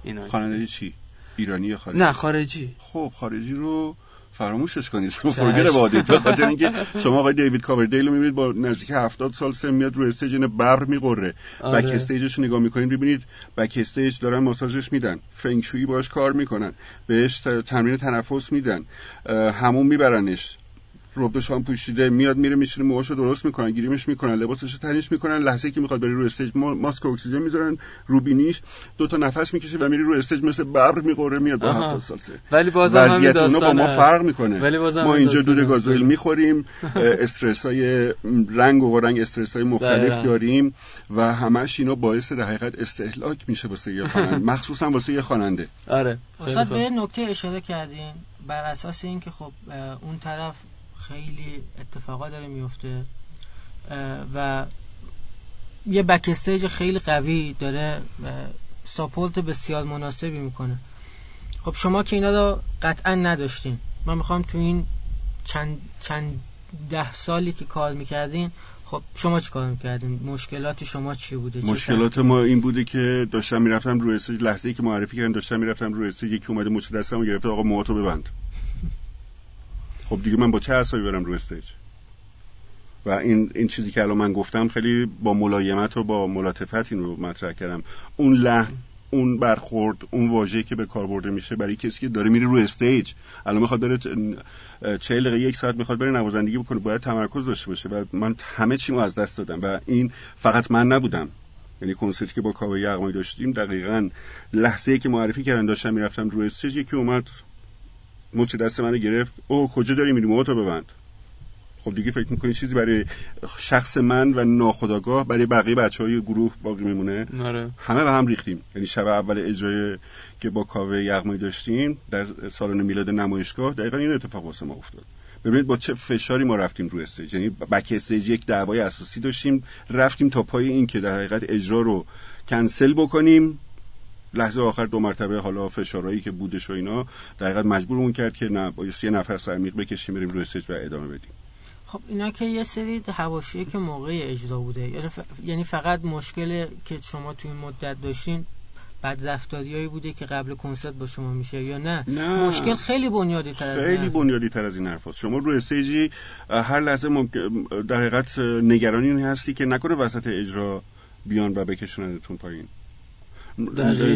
اینا؟ خواننده چی؟ ایرانی یا خارجی؟ نه خارجی. خب خارجی رو فراموشش کنید شما. forget about it به خاطر اینکه شما آقای دیوید کاوردیل رو می‌بینید با نزدیک 70 سال سن میاد رو stage عین ببر میغره آره. backstage ش رو نگاه می‌کنید ببینید backstage دارن ماساژش میدن. فنگشویی باش کار می‌کنن. بهش تمرین تنفس میدن. همون میبرنش. ربدوشامبر پوشیده میاد میره میشینه موهاشو درست می‌کنن گریمش می‌کنن لباسش تنش می‌کنن لحظه که می‌خواد بری رو stage ما- ماسک اکسیژن می‌ذارن رو بینیش دو تا نفس می‌کشه و میری رو استیج مثل ببر میقره میاد با آها. 70 سال ولی بازم وضعیت اونا با ما. فرق می‌کنه ولی بازم ما اینجا دود. گازوئیل می‌خوریم استرس های رنگ و رنگ استرس های مختلف دقیقاً. داریم و همش اینا باعث در حقیقت استهلاک میشه واسه یه خواننده مخصوصا واسه یه خواننده آره استاد. به نکته اشاره کردین بر اساس اینکه خب اون طرف خیلی اتفاقات داره میفته. و یه backstage خیلی قوی داره support بسیار مناسبی می‌کنه. خب شما که اینا رو قطعا نداشتین من می‌خوام تو این چند چند ده سالی که کار می‌کردین خب شما چی کار می‌کردین؟ مشکلات شما چی بوده؟ مشکلات ما این بوده که داشتم می‌رفتم رو stage لحظه ای که معرفی کردن داشتم می‌رفتم رو stage یکی اومده مچ دستمو گرفته آقا موهاتو ببند. خب دیگه من با چه اعصابی برم رو stage؟ و این این چیزی که الان من گفتم خیلی با ملایمت و با ملاطفت این رو مطرح کردم. اون لحن اون برخورد اون واژه‌ای که به کار برده میشه برای کسی که داره میره رو stage. الان می‌خواد بره چهل دقیقه یک ساعت می‌خواد بره نوازندگی بکنه باید تمرکز داشته باشه. و من همه چیمو از دست دادم. و این فقط من نبودم. یعنی کنسرتی که با کاوه یغمایی داشتیم دقیقا لحظه ای که معرفی کردن داشتم می‌رفتم رو stage یکی اومد مچ دست منو گرفت. او کجا داری میری؟ موهاتو ببند. خب دیگه فکر می‌کنی چیزی برای شخص من و ناخودآگاه برای بقیه بچه های گروه باقی میمونه؟ آره. همه به هم ریختیم. یعنی شب اول اجرای که با کاوه یغمایی داشتیم در سالن میلاد نمایشگاه دقیقا این اتفاق واسه ما افتاد. ببینید با چه فشاری ما رفتیم رو stage. یعنی backstage یک دعوای اساسی داشتیم رفتیم تا پای این که در حقیقت اجرا رو کنسل بکنیم. لحظه آخر دو مرتبه حالا فشارهایی که بودش و اینا در حقیقت مجبورمون کرد که نه یه نفر سرمیق بکشیم بریم رو استیج و ادامه بدیم. خب اینا که یه سری حواشیه که موقع اجرا بوده یعنی, یعنی فقط مشکل که شما توی این مدت داشتین بد رفتاریایی بوده که قبل کنسرت با شما میشه یا نه, نه. مشکل خیلی بنیادی تر از خیلی بنیادی تر از این حرف شما رو استیجی هر لحظه ممکن در حقیقت نگرانی هستی که نکنه وسط اجرا بیان و بکشونندتون پایین.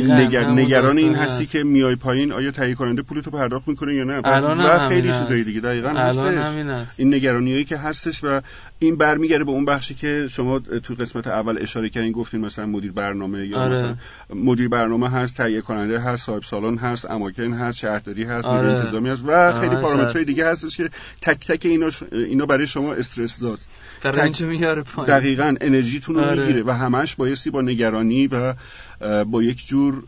نگر... نگران این هستی که میای پایین آیا تهیه کننده پولتو پرداخت می‌کنه یا نه؟ و خیلی چیزای دیگه دقیقاً هستش. این نگرانیایی که هستش و این برمیگره به اون بخشی که شما تو قسمت اول اشاره کردین گفتین مثلا مدیر برنامه یا آره. مثلا مدیر برنامه هست تهیه کننده هست صاحب سالن هست اماکن هست شهرداری هست آره. انتظامی هست و خیلی پارامترهای دیگه هستش که تک تک اینا ش... اینا برای شما استرس داد تک... میاره پایین. دقیقاً انرژیتون رو آره. می‌گیره و همش بایستی با نگرانی و با یک جور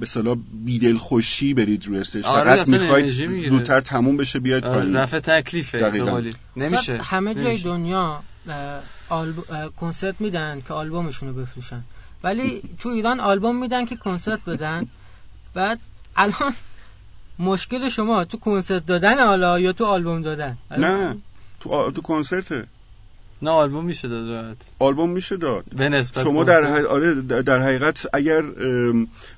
به صلاح بیدل خوشی برید روی استیج آره فقط می‌خواید زودتر تموم بشه بیاد آره پایین. رفع تکلیفه نمیشه. همه جای نمیشه. دنیا آلب... کنسرت میدن که آلبومشون رو بفروشن. ولی تو ایران آلبوم میدن که کنسرت بدن. بعد الان مشکل شما تو کنسرت دادن حالا یا تو آلبوم دادن؟ نه تو, تو کنسرته. نه آلبوم میشه داد آلبوم میشه داد. به نسبت شما در حقیقت آره در حقیقت اگر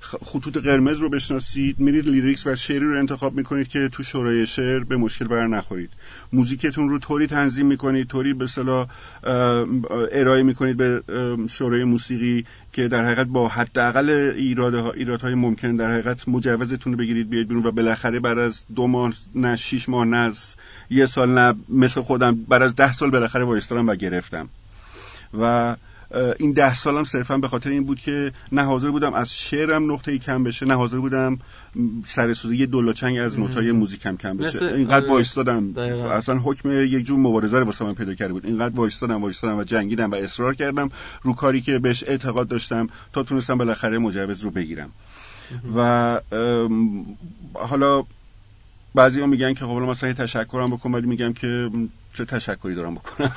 خطوط قرمز رو بشناسید میرید لیریکس و شعری رو انتخاب می‌کنید که تو شورای شعر به مشکل بر نخورید. موزیکتون رو طوری تنظیم می‌کنید طوری به اصطلاح ارائه می‌کنید به شورای موسیقی که در حقیقت با حداقل ایرادها ایرادهای ممکن در حقیقت مجوزتون رو بگیرید بیاید بیرون و بالاخره بعد از دو ماه نه شش ماه نه یه سال نه مثل خودم بعد از ده سال بالاخره وایستادم و گرفتم. و این ده سالم صرفا به خاطر این بود که نه حاضر بودم از شعرم نقطه کم بشه نه حاضر بودم سر یه دلچنگ از نوتای موزیکم کم بشه. اینقدر آره. وایستادم. اصلا حکم یک جور مبارزه رو واسه من پیدا کرده بود. اینقدر وایستادم وایستادم و جنگیدم و اصرار کردم رو کاری که بهش اعتقاد داشتم تا تونستم بالاخره مجوز رو بگیرم. و حالا بعضی ها میگن که خب مثلا تشکرم بکن ولی میگم که چه تشکری دارم بکنم.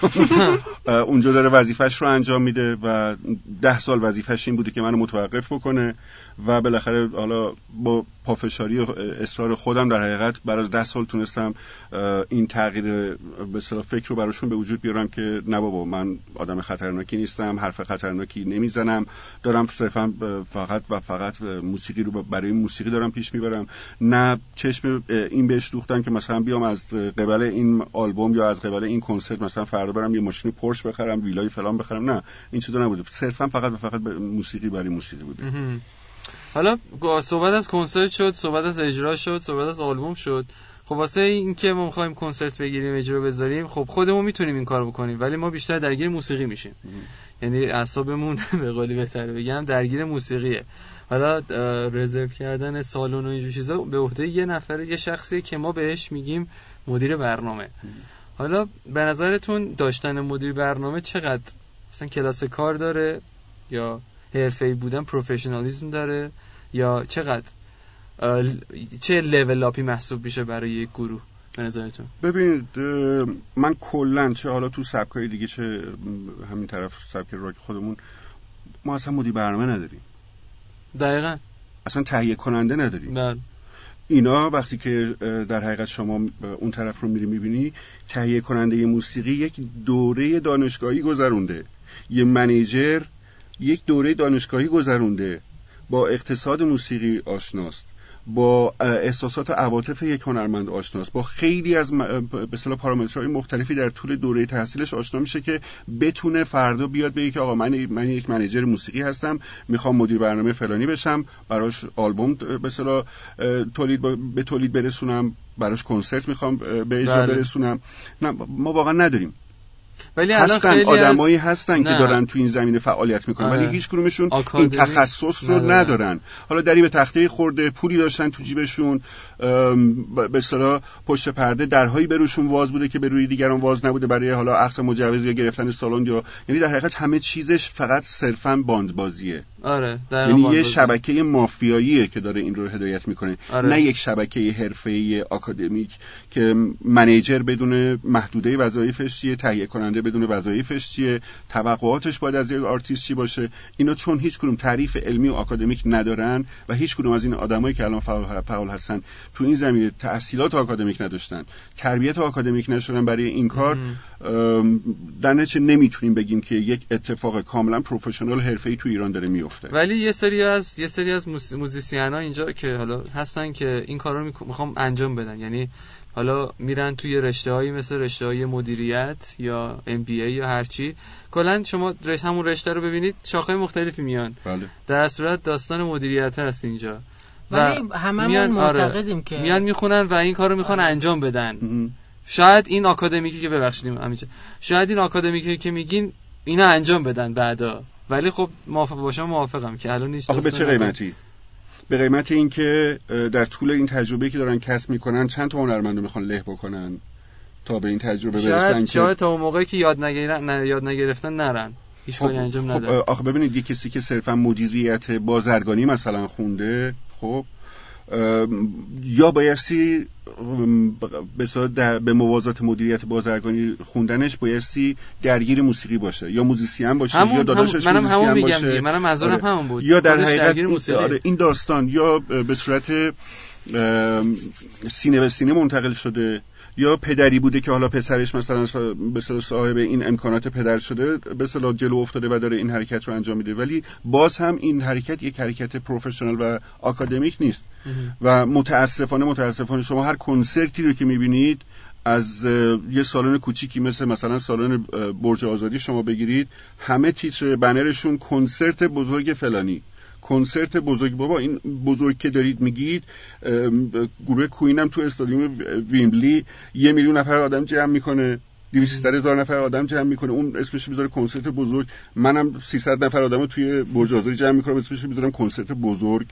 اونجا داره وظیفش رو انجام میده و ده سال وظیفش این بوده که منو متوقف بکنه. و بالاخره حالا با پافشاری و اصرار خودم در حقیقت بعد از ده سال تونستم این تغییر به اصطلاح فکر رو براشون به وجود بیارم که نه بابا من آدم خطرناکی نیستم حرف خطرناکی نمی‌زنم. دارم صرفا فقط و فقط موسیقی رو برای موسیقی دارم پیش می‌برم. نه چشم این بهش دوختم که مثلا بیام از قبل این آلبوم یا از قبل این کنسرت مثلا فردا برم یه ماشین پورش بخرم ویلای فلان بخرم نه این چیزا نبوده. صرفا فقط و فقط موسیقی برای موسیقی بوده. حالا صحبت از کنسرت شد صحبت از اجرا شد صحبت از آلبوم شد. خب واسه اینکه ما می‌خوایم کنسرت بگیریم اجرا بذاریم خب خودمون می‌تونیم این کارو بکنیم ولی ما بیشتر درگیر موسیقی میشیم. یعنی اعصابمون به قولی بهتره بگم درگیر موسیقیه. حالا رزرو کردن سالن و اینجور چیزا به عهده یه نفره یه شخصیه که ما بهش میگیم مدیر برنامه. حالا به نظرتون داشتن مدیر برنامه چقدر؟ مثلا کلاس کار داره یا حرفه‌ای بودن پروفشنالیزم داره یا چقدر چه لول اپی محسوب میشه برای یک گروه؟ به نظرتون؟ ببینید من کلا چه حالا تو سبکای دیگه چه همین طرف سبک راک خودمون ما اصلا مدیر برنامه نداریم. دقیقا. اصلا تهیه کننده نداریم. بله. اینا وقتی که در حقیقت شما اون طرف رو میری می‌بینی تهیه کننده موسیقی یک دوره دانشگاهی گذرونده. یه منیجر یک دوره دانشگاهی گذرونده با اقتصاد موسیقی آشناست با احساسات و عواطف یک هنرمند آشناست با خیلی از به اصطلاح پارامترهای مختلفی در طول دوره تحصیلش آشنا میشه که بتونه فردا بیاد بگه که آقا من من یک منیجر موسیقی هستم می‌خوام مدیر برنامه فلانی بشم براش آلبوم به اصطلاح تولید به تولید برسونم براش کنسرت می‌خوام به اجرا بله. برسونم نه ما واقعا نداریم ولی هستن آدمایی. هستن نه. که دارن تو این زمینه فعالیت می‌کنن آره. ولی هیچ کدومشون این تخصص رو ندارن. ندارن حالا دری به تخته خورده پولی داشتن تو جیبشون به اصطلاح پشت پرده درهایی بروشون واز بوده که به روی دیگران واز نبوده برای حالا اخذ مجوز یا گرفتن سالن یا یعنی در حقیقت همه چیزش فقط صرفا باندبازیه آره یعنی یه شبکه مافیاییه که داره این رو هدایت می‌کنه آره. نه یک شبکه حرفه‌ای آکادمیک که manager بدونه محدوده وظایفش یه تهیه کننده خواننده بدونه وظایفش چیه؟ توقعاتش باید از یک آرتیست چی باشه؟ اینا چون هیچ کدوم تعریف علمی و آکادمیک ندارن و هیچ کدوم از این آدمایی که الان فعال هستن تو این زمینه تحصیلات آکادمیک نداشتن. تربیت آکادمیک نشدن برای این کار در نتیجه نمی‌تونیم بگیم که یک اتفاق کاملا professional حرفه‌ای تو ایران داره میفته. ولی یه سری از یه سری از musician ها اینجا که حالا هستن که این کار رو می‌خوام انجام بدن. یعنی حالا میرن توی رشته هایی مثل رشته های مدیریت یا MBA یا هرچی کلا شما رشته همون رشته رو ببینید شاخه مختلفی میان. بله. در صورت داستان مدیریت هست اینجا. ولی هممون میان آره، معتقدیم که میان می‌خونن و این کارو می‌خوان انجام بدن. شاید این آکادمیکی که ببخشید همینجا شاید این آکادمیکی که میگین اینا انجام بدن بعدا. ولی خب موافق باشم موافقم که الان نیست آخه به چه قیمتی؟ به قیمت اینکه در طول این تجربه که دارن کسب می‌کنن چند تا هنرمند رو می‌خوان له بکنن تا به این تجربه برسن که شاید تا اون موقعی که یاد نگیرن نه یاد نگرفتن نرن. هیچ خب انجام خب آخه ببینید یه کسی که صرفا مدیریت بازرگانی مثلا خونده خب یا بایستی به به موازات مدیریت بازرگانی خوندنش بایستی درگیر موسیقی باشه یا موزیسین باشه همون یا داداشش منم همون باشه. منم منظورم آره. همون بود. یا در حقیقت آره این داستان یا به صورت سینه به سینه منتقل شده. یا پدری بوده که حالا پسرش مثلا به صاحب این امکانات پدر شده به صلاح جلو افتاده و داره این حرکت رو انجام میده. ولی باز هم این حرکت یک حرکت پروفشنال و آکادمیک نیست. و متاسفانه متاسفانه شما هر کنسرتی رو که می‌بینید از یه سالن کوچیکی مثل مثلا سالن برج آزادی شما بگیرید همه تیتر بنرشون کنسرت بزرگ فلانی. کنسرت بزرگ بابا این بزرگ که دارید میگید گروه کوین هم تو استادیوم ویمبلی یه میلیون نفر آدم جمع می‌کنه 200 هزار نفر آدم جمع می‌کنه اون اسمش می‌ذاره کنسرت بزرگ. منم 300 نفر آدم توی برج آزادی جمع می‌کنم اسمش می‌ذارم کنسرت بزرگ.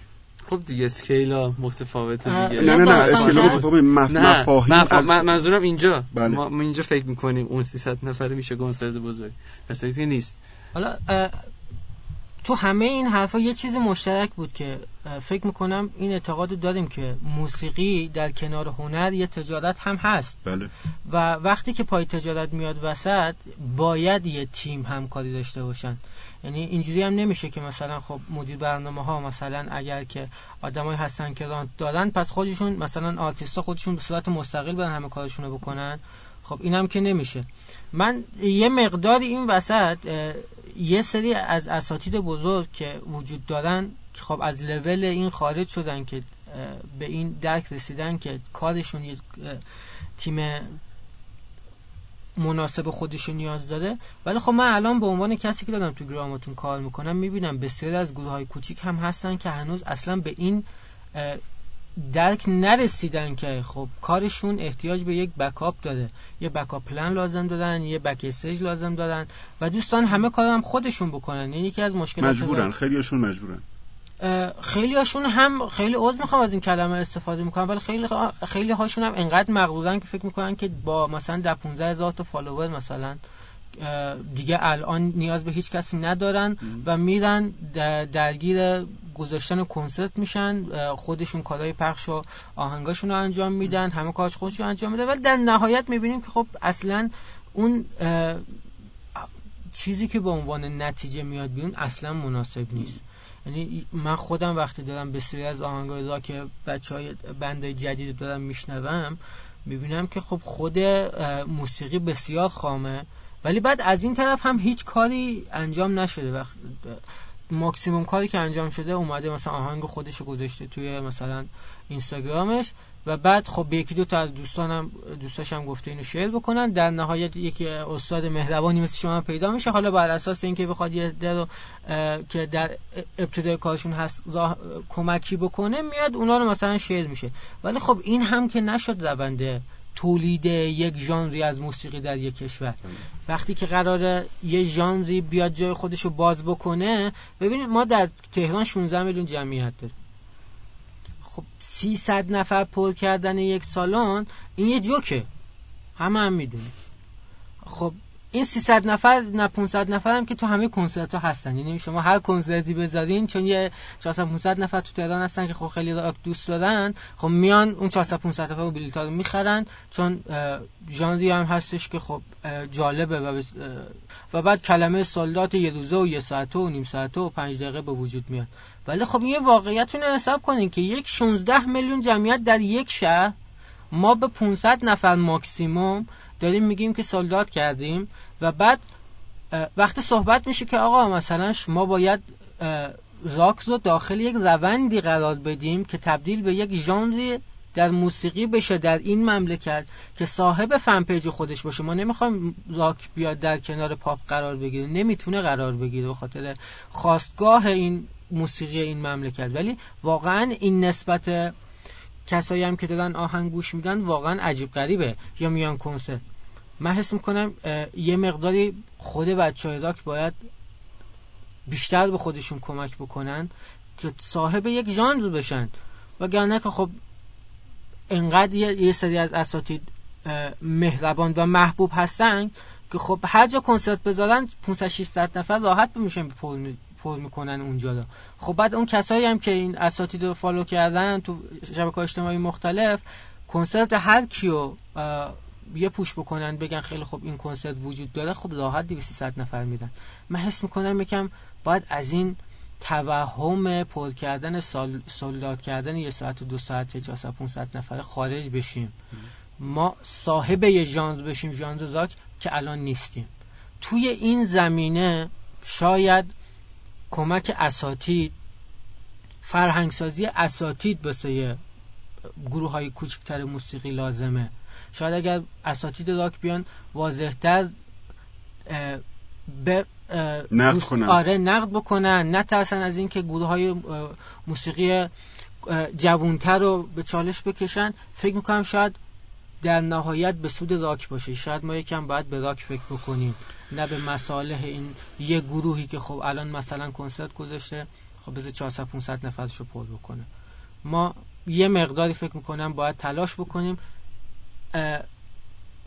خب دیگه اسکیلا متفاوته دیگه. نه نه نه اسکیلا متفاوته مف... مفاهیم مف... از... منظورم اینجا. بله. ما اینجا فکر می‌کنیم اون 300 نفره میشه کنسرت بزرگ. پس نیست. حالا تو همه این حرفا یه چیز مشترک بود که فکر می‌کنم این اعتقاد داریم که موسیقی در کنار هنر یه تجارت هم هست. بله. و وقتی که پای تجارت میاد وسط باید یه تیم همکاری داشته باشن. یعنی اینجوری هم نمیشه که مثلا خب مدیر برنامه ها مثلا اگر که آدمایی هستن که دارن پس خودشون مثلا آرتیستا خودشون به صورت مستقل برن همه کارشون رو بکنن. خب اینم که نمیشه. من یه مقداری این وسط یه سری از اساتید بزرگ که وجود دارن خب از لول این خارج شدن که به این درک رسیدن که کارشون یه تیم مناسب خودشون نیاز داره. ولی خب من الان به عنوان کسی که دارم تو گراماتون کار می‌کنم می‌بینم بسیاری از گروه های کوچیک هم هستن که هنوز اصلا به این درک نرسیدن که خب کارشون احتیاج به یک بکاپ داره یه بکاپ پلن لازم دارن یه بک استیج لازم دارن و دوستان همه کارم خودشون بکنن. یعنی یکی از مشکلات مجبورن خیلیشون مجبورن. خیلی هاشون هم خیلی عوض می‌خوام از این کلمه استفاده می‌کنم ولی خیلی خیلی هاشون هم انقدر مغرورن که فکر می‌کنن که با مثلا در 15 هزار تا فالوور مثلا دیگه الان نیاز به هیچ کسی ندارن و میرن درگیر گذاشتن کنسرت میشن. خودشون کارهای پخش و آهنگاشون رو انجام میدن همه کارش خودشون انجام میدن. ولی در نهایت می‌بینیم که خب اصلا اون چیزی که به عنوان نتیجه میاد بیرون اصلا مناسب نیست. یعنی من خودم وقتی دارم بسیاری از آهنگای را که بچه های بندای جدید دارم میشنوم می‌بینم که خب خود موسیقی بسیار خامه. ولی بعد از این طرف هم هیچ کاری انجام نشده. وقت ماکسیموم کاری که انجام شده اومده مثلا آهنگ خودش گذاشته توی مثلا اینستاگرامش و بعد خب یکی دو تا از دوستانم دوستاشم گفته اینو شیر بکنن. در نهایت یکی استاد مهربانی مثل شما پیدا میشه. حالا بر اساس اینکه بخواد یه در که در ابتدای کارشون هست راه کمکی بکنه میاد اونا رو مثلا شیر میشه. ولی خب این هم که نشد رونده تولید یک ژانری از موسیقی در یک کشور. وقتی که قراره یه ژانری بیاد جای خودش رو باز بکنه ببینید ما در تهران 16 میلیون جمعیت داریم. خب 300 نفر پر کردن یک سالن این یه جوکه. همه هم می‌دونیم. خب این 300 نفر نه 500 نفر هم که تو همه کنسرت ها هستن. یعنی شما هر کنسرتی بذارین چون یه 400 500 نفر تو تهران هستن که خب خیلی راک دوست دارن خب میان اون 400 500 نفر رو بلیط رو می‌خرن چون ژانری هم هستش که خب جالبه و و بعد کلمه سولدات یه روزه و یه ساعته و نیم ساعته و پنج دقیقه به وجود میاد. ولی خب یه واقعیت رو حساب کنین که یک 16 میلیون جمعیت در یک شهر ما به 500 نفر ماکسیموم داریم میگیم که سولدات کردیم و بعد وقتی صحبت میشه که آقا مثلا شما باید راک رو داخل یک روندی قرار بدیم که تبدیل به یک ژانری در موسیقی بشه در این مملکت که صاحب fan page خودش باشه. ما نمی‌خوایم راک بیاد در کنار پاپ قرار بگیره. نمی‌تونه قرار بگیره به خاطر خاستگاه این موسیقی این مملکت. ولی واقعا این نسبت کسایی هم که دادن آهنگ گوش میدن واقعا عجیب غریبه. یا میان کنسرت. من حس می‌کنم یه مقداری خود بچه های راک باید بیشتر به خودشون کمک بکنن که صاحب یک ژانر بشن وگرنه که خب انقدر یه سری از اساتید مهربان و محبوب هستن که خب هر جا کنسرت بذارن 500 600 نفر راحت میشن پر می‌کنن اونجا دا. خب بعد اون کسایی هم که این اساتید رو فالو کردن تو شبکه اجتماعی مختلف کنسرت هر کیو یه پوش بکنن بگن خیلی خب این کنسرت وجود داره خب راحت 200 نفر میدن من حس می‌کنم یکم باید از این توهم پر کردن سال سولدات کردن یه ساعت و دو ساعت 400 500 نفر خارج بشیم. ما صاحب یه ژانر بشیم ژانر زاک که الان نیستیم. توی این زمینه شاید کمک اساتید فرهنگسازی اساتید بسه گروه های کوچکتر موسیقی لازمه. شاید اگر اساتید راک بیان واضحتر به نقد کنن. آره نقد بکنن. نترسن از اینکه گروه های موسیقی جوونتر رو به چالش بکشن. فکر می‌کنم شاید در نهایت به سود راک باشه. شاید ما یکم باید به راک فکر بکنیم نه به مصالح این یه گروهی که خب الان مثلا کنسرت گذاشته خب بذار 400 500 نفرش رو پر بکنه. ما یه مقداری فکر می‌کنم باید تلاش بکنیم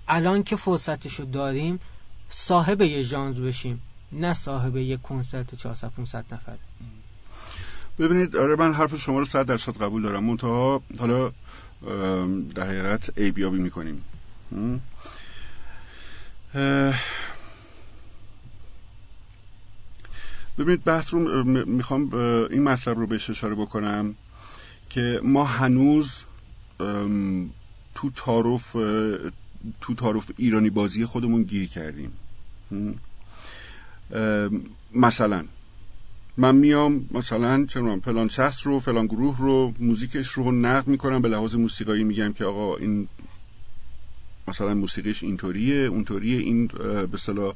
الان که فرصتش رو داریم صاحب یه ژانر بشیم نه صاحب یه کنسرت 400 500 نفره ببینید آره من حرف شما رو 100 درصد قبول دارم. منتها حالا در حقیقت ایبیابی می‌کنیم. ببینید بحث رو می‌خوام این مطلب رو بهش اشاره بکنم که ما هنوز تو تعارف تو تعارف ایرانی بازی خودمون گیر کردیم. مثلا من میام مثلا چه فلان شخص رو فلان گروه رو موزیکش رو نقد می‌کنم به لحاظ موسیقایی میگم که آقا این مثلا موسیقیش اینطوریه اونطوریه این به اصطلاح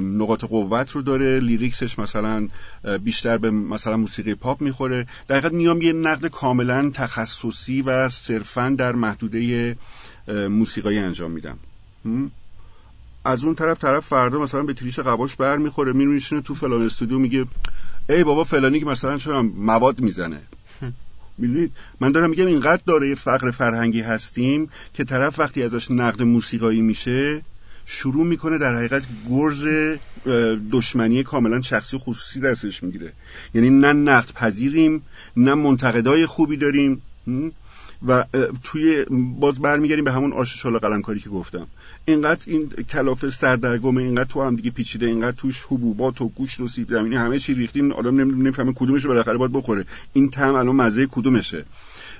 نقاط قوت رو داره لیریکسش مثلا بیشتر به مثلا موسیقی پاپ می‌خوره. در میام یه نقد کاملا تخصصی و صرفا در محدوده موسیقایی انجام میدم. از اون طرف طرف فردا مثلا به تریش قواش بر می‌خوره میشینه تو فلان استودیو میگه ای بابا فلانی که مثلا چرا مواد می‌زنه؟ می‌دونید؟ من دارم میگم اینقدر داره فقر فرهنگی هستیم که طرف وقتی ازش نقد موسیقایی میشه شروع می‌کنه در حقیقت گرز دشمنی کاملا شخصی خصوصی دستش می‌گیره. یعنی نه نقد پذیریم نه منتقدای خوبی داریم و توی باز برمیگردیم به همون آش شالا قلمکاری که گفتم. اینقدر این کلافه سردرگمه اینقدر تو هم دیگه پیچیده اینقدر توش حبوبات و گوشت و سیب زمینی همه چی ریختین آدم نمی‌فهمه کدومش رو بالاخره باید بخوره. این تم الان مزه کدومشه؟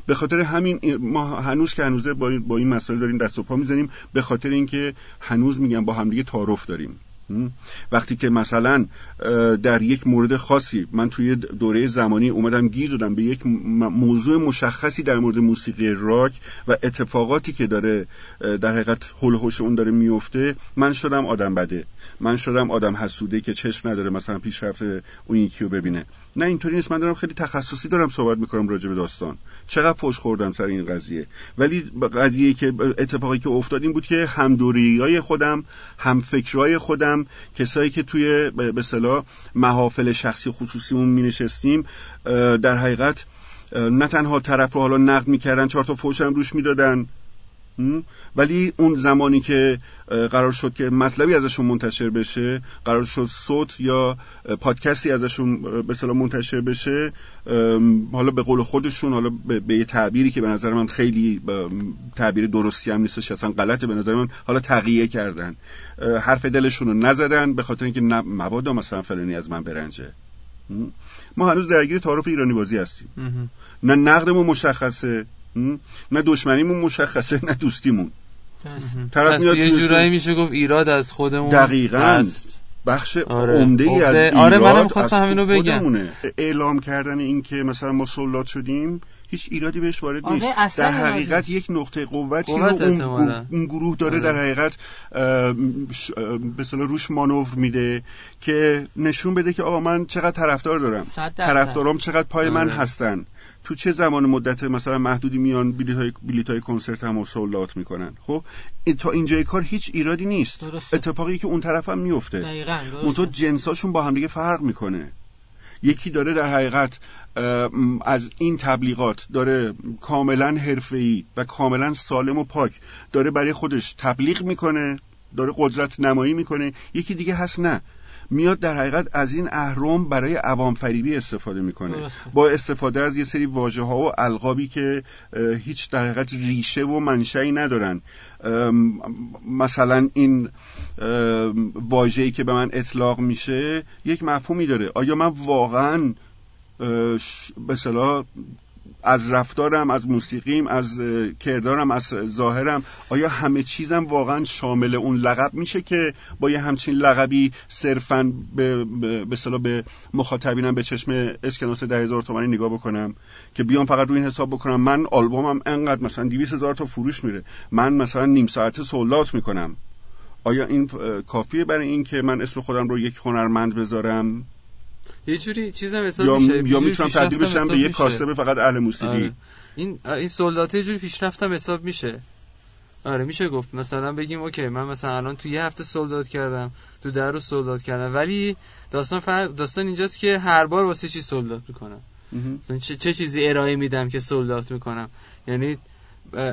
به خاطر همین ما هنوز که هنوزه با این, با این مسائل داریم دست و پا می‌زنیم. به خاطر اینکه هنوز میگم با همدیگه تعارف داریم. وقتی که مثلا در یک مورد خاصی من توی دوره زمانی اومدم گیر دادم به یک موضوع مشخصی در مورد موسیقی راک و اتفاقاتی که داره در حقیقت هلوهوش اون داره میفته من شدم آدم بده. من شدم آدم حسوده که چشم نداره مثلا پیشرفت اون یکی رو ببینه. نه اینطوری نیست. من دارم خیلی تخصصی دارم صحبت می‌کنم راجع به داستان. چقدر پشت خوردم سر این قضیه. ولی قضیه که اتفاقی که افتاد این بود که هم های خودم هم فکرهای خودم کسایی که توی به صلاح محافل شخصی خصوصیمون می نشستیم در حقیقت نه تنها طرف رو حالا نقد می‌کردن چهار تا فوش هم روش می‌دادن. ولی اون زمانی که قرار شد که مطلبی ازشون منتشر بشه قرار شد صوت یا پادکستی ازشون به منتشر بشه حالا به قول خودشون حالا به, یه تعبیری که به نظر من خیلی تعبیر درستی هم نیستش اصلا غلطه به نظر من. حالا تغییه کردن. حرف دلشون رو نزدن به خاطر اینکه مبادا مثلا فلانی از من برنجه. ما هنوز درگیر تعارف ایرانی بازی هستیم. نه نقدمون مشخصه نه دشمنیمون مشخصه نه دوستیمون. طرف میاد یه جورایی میشه گفت ایراد از خودمون دقیقاً. هست. بخش آره. عمده ای از ایراد آره منم می‌خواستم همینو بگم. اعلام کردن این که مثلا ما سولات شدیم هیچ ایرادی بهش وارد نیست. در حقیقت یک نقطه قوتی رو اون, اون گروه داره در آره. حقیقت به روش مانور میده که نشون بده که آقا من چقدر طرفدار دارم. طرفدارام چقدر پای من آره. هستن. تو چه زمان مدت مثلا محدودی میان بلیط های, بلیط های کنسرت هم سولات می‌کنن؟ خب تا اینجای کار هیچ ایرادی نیست. درسته. اتفاقی که اون طرف هم میفته دقیقاً جنساشون با هم دیگه فرق می‌کنه. یکی داره در حقیقت از این تبلیغات داره کاملا حرفه‌ای و کاملا سالم و پاک داره برای خودش تبلیغ می‌کنه داره قدرت نمایی می‌کنه. یکی دیگه هست نه. میاد در حقیقت از این اهرم برای عوام فریبی استفاده می‌کنه. با استفاده از یه سری واژه ها و القابی که هیچ در حقیقت ریشه و منشأی ندارن. مثلا این واژه‌ای که به من اطلاق میشه یک مفهومی داره. آیا من واقعا به از رفتارم از موسیقیم از کردارم از ظاهرم آیا همه چیزم واقعا شامل اون لقب میشه که با یه همچین لقبی صرفا به به, به مخاطبینم به چشم اسکناس ده هزار تومانی نگاه بکنم که بیام فقط روی این حساب بکنم من آلبومم انقدر مثلا 200 هزار تا فروش میره من مثلا نیم ساعت sold out می‌کنم. آیا این کافیه برای این که من اسم خودم رو یک هنرمند بذارم؟ یه جوری چیزم حساب یا میشه یا می‌تونم تبدیل بشم به یه کاسب فقط اهل موسیقی. آره. این این sold out یه جوری پیشرفتم حساب میشه. آره میشه گفت. مثلا بگیم OK من مثلا الان تو یه هفته sold out کردم تو در روز sold out کردم ولی داستان فرق داستان اینجاست که هر بار واسه چی sold out می‌کنم. چه, چه چیزی ارائه میدم که سولدات می‌کنم؟ یعنی